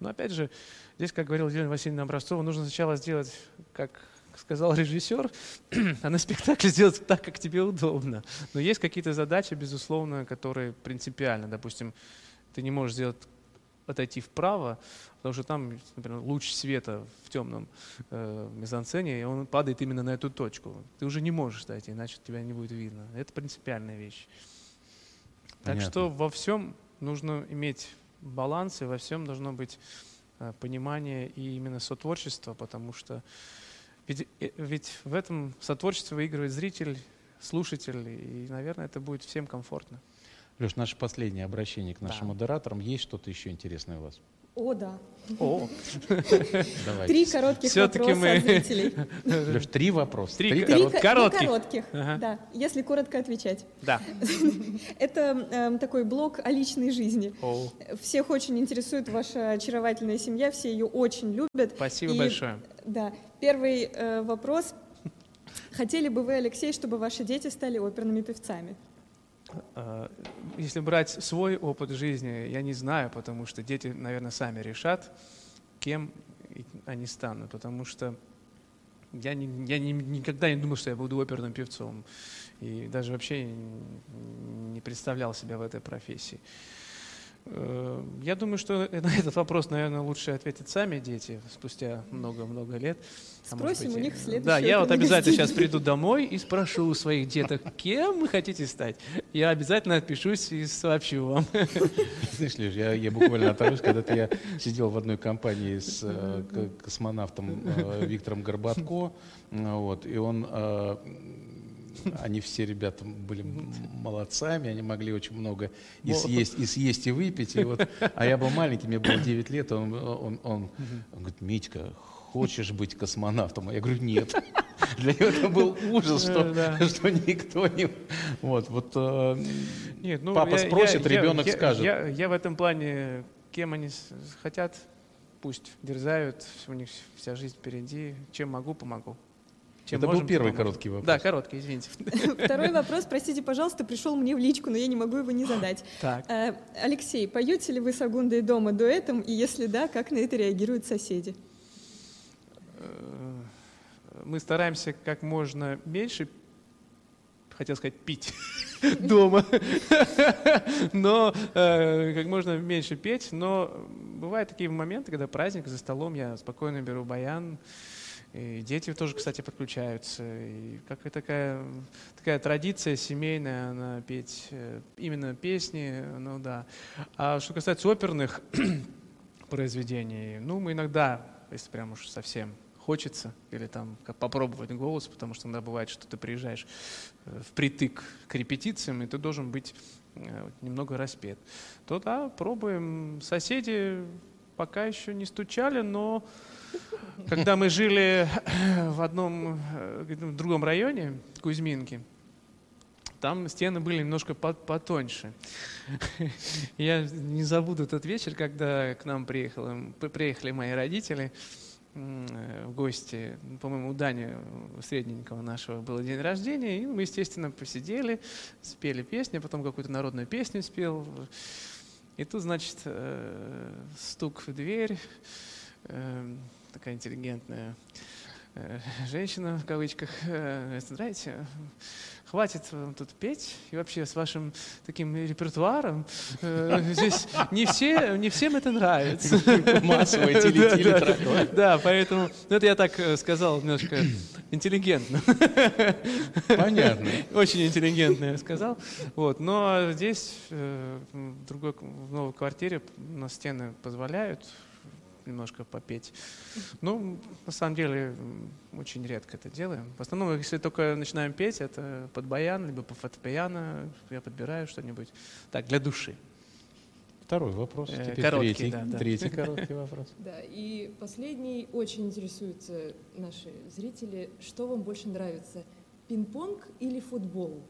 Но опять же, здесь, как говорила Елена Васильевна Образцова, нужно сначала сделать, как сказал режиссер, [CLEARS THROAT] а на спектакле сделать так, как тебе удобно. Но есть какие-то задачи, безусловно, которые принципиально. Допустим, ты не можешь сделать отойти вправо, потому что там, например, луч света в темном э, мизансцене, и он падает именно на эту точку. Ты уже не можешь дойти, иначе тебя не будет видно. Это принципиальная вещь. Так Понятно. что во всем нужно иметь баланс, и во всем должно быть э, понимание и именно сотворчество, потому что Ведь, э, ведь в этом сотворчестве выигрывает зритель, слушатель, и, наверное, это будет всем комфортно. Леш, наше последнее обращение к нашим да. модераторам. Есть что-то еще интересное у вас? О, да. О. [LAUGHS] Давайте. Три коротких вопроса мы... от зрителей. [LAUGHS] Леш, три вопроса. Три, три коротких. Три коротких, ага. да, если коротко отвечать. Да. [LAUGHS] Это э, такой блог о личной жизни. О. Всех очень интересует ваша очаровательная семья, все ее очень любят. Спасибо И, большое. Да. Первый э, вопрос. Хотели бы вы, Алексей, чтобы ваши дети стали оперными певцами? А, если брать свой опыт жизни, я не знаю, потому что дети, наверное, сами решат, кем они станут, потому что я, не, я не, никогда не думал, что я буду оперным певцом, и даже вообще не представлял себя в этой профессии. Э, я думаю, что [LAUGHS] на этот вопрос, наверное, лучше ответить сами дети спустя много-много лет. А Спросим а быть, у них следующий. Да, я вот обязательно сейчас приду домой и спрошу у своих деток, кем вы хотите стать. Я обязательно отпишусь и сообщу вам. [LAUGHS] Знаешь, Леш, я, я буквально оторвусь, когда-то я сидел в одной компании с э, космонавтом э, Виктором Горбатко, вот, и он э, они все ребята были молодцами, они могли очень много и съесть, и съесть, и выпить. И вот, а я был маленький, мне было 9 лет, он, он, он, он говорит, Митька, хочешь быть космонавтом? Я говорю, нет. Для него это был ужас, что, да. что никто не... Вот, вот э, нет, ну, папа я, спросит, я, ребенок я, скажет. Я, я в этом плане, кем они хотят, пусть дерзают, у них вся жизнь впереди. Чем могу, помогу. Чем Это можем, был первый короткий вопрос. Да, короткий, извините. [LAUGHS] Второй вопрос, простите, пожалуйста, пришел мне в личку, но я не могу его не задать. [LAUGHS] Так. Э, Алексей, поете ли вы с Агундой дома дуэтом, и если да, как на это реагируют соседи? Э, мы стараемся как можно меньше, хотел сказать, пить [LAUGHS] дома, но э, как можно меньше петь, но бывают такие моменты, когда праздник за столом, я спокойно беру баян, и дети тоже, кстати, подключаются. И как и такая, такая традиция семейная, она петь э, именно песни, ну да. А что касается оперных [CLEARS THROAT] произведений, ну, мы иногда, если прям уж совсем хочется, или там как попробовать голос, потому что иногда бывает, что ты приезжаешь э, впритык к репетициям, и ты должен быть э, немного распет, то да, пробуем. Соседи пока еще не стучали, но когда мы жили в одном э, в другом районе, Кузьминки, там стены были немножко потоньше. [LAUGHS] Я не забуду тот вечер, когда к нам приехали, приехали мои родители в гости. По-моему, у Дани, средненького нашего, был день рождения, и мы, естественно, посидели, спели песни, потом какую-то народную песню спел. И тут, значит, э, стук в дверь, такая интеллигентная э, женщина, в кавычках, э, знаете, хватит вам тут петь, и вообще с вашим таким репертуаром, э, здесь не, все, не всем это нравится. [LAUGHS] Массовое [LAUGHS] телетили Да, поэтому, ну это я так сказал немножко [CLEARS THROAT] интеллигентно. Понятно. [LAUGHS] Очень интеллигентно я сказал. Вот, но здесь, в другой, в новой квартире, у нас стены позволяют, немножко попеть. Ну, на самом деле, очень редко это делаем. В основном, если только начинаем петь, это под баян, либо по фортепиано, я подбираю что-нибудь. Так, для души. Второй вопрос. Э, Теперь короткий, третий, да, да. третий короткий вопрос. Да, и последний очень интересуются наши зрители. Что вам больше нравится, пинг-понг или футбол?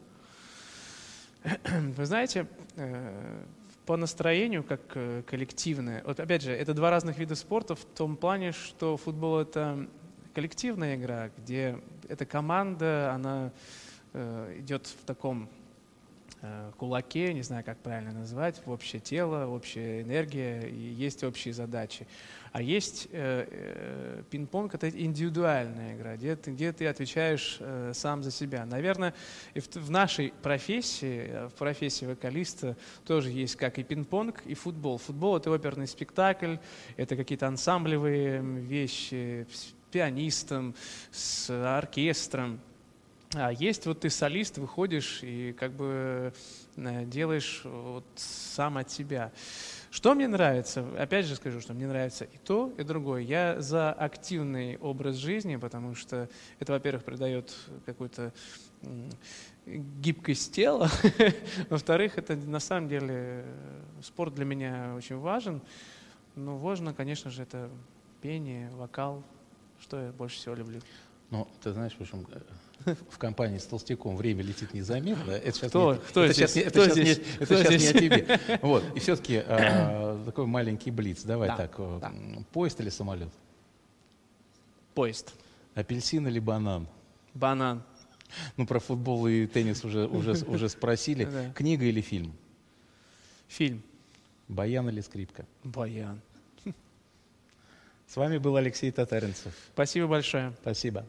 Вы знаете, э, по настроению, как э, коллективное. Вот опять же, это два разных вида спорта в том плане, что футбол — это коллективная игра, где эта команда, она э, идет в таком кулаке, не знаю, как правильно назвать, в общее тело, общая энергия, и есть общие задачи. А есть э, э, пинг-понг, это индивидуальная игра, где ты, где ты отвечаешь э, сам за себя. Наверное, в, в нашей профессии, э, в профессии вокалиста, тоже есть как и пинг-понг, и футбол. Футбол — это оперный спектакль, это какие-то ансамблевые вещи с пианистом, с оркестром. А есть вот ты солист, выходишь и как бы э, делаешь вот сам от себя. Что мне нравится? Опять же скажу, что мне нравится и то, и другое. Я за активный образ жизни, потому что это, во-первых, придает какую-то гибкость тела. [LAUGHS] Во-вторых, это на самом деле э, спорт для меня очень важен. Ну, важно, конечно же, это пение, вокал, что я больше всего люблю. Ну, ты знаешь, в общем, э, [LAUGHS] в компании с Толстяком время летит незаметно. Это сейчас кто, не, кто это здесь? Сейчас, кто это здесь? Сейчас, не, кто это здесь? сейчас не о тебе. [LAUGHS] Вот. И все-таки э, [LAUGHS] такой маленький блиц. Давай Да, так. э, да. Поезд или самолет? Поезд. Апельсин или банан? Банан. Ну, про футбол и теннис уже, уже, уже спросили. Да. Книга или фильм? Фильм. Баян или скрипка? Баян. С вами был Алексей Татаринцев. Спасибо большое. Спасибо.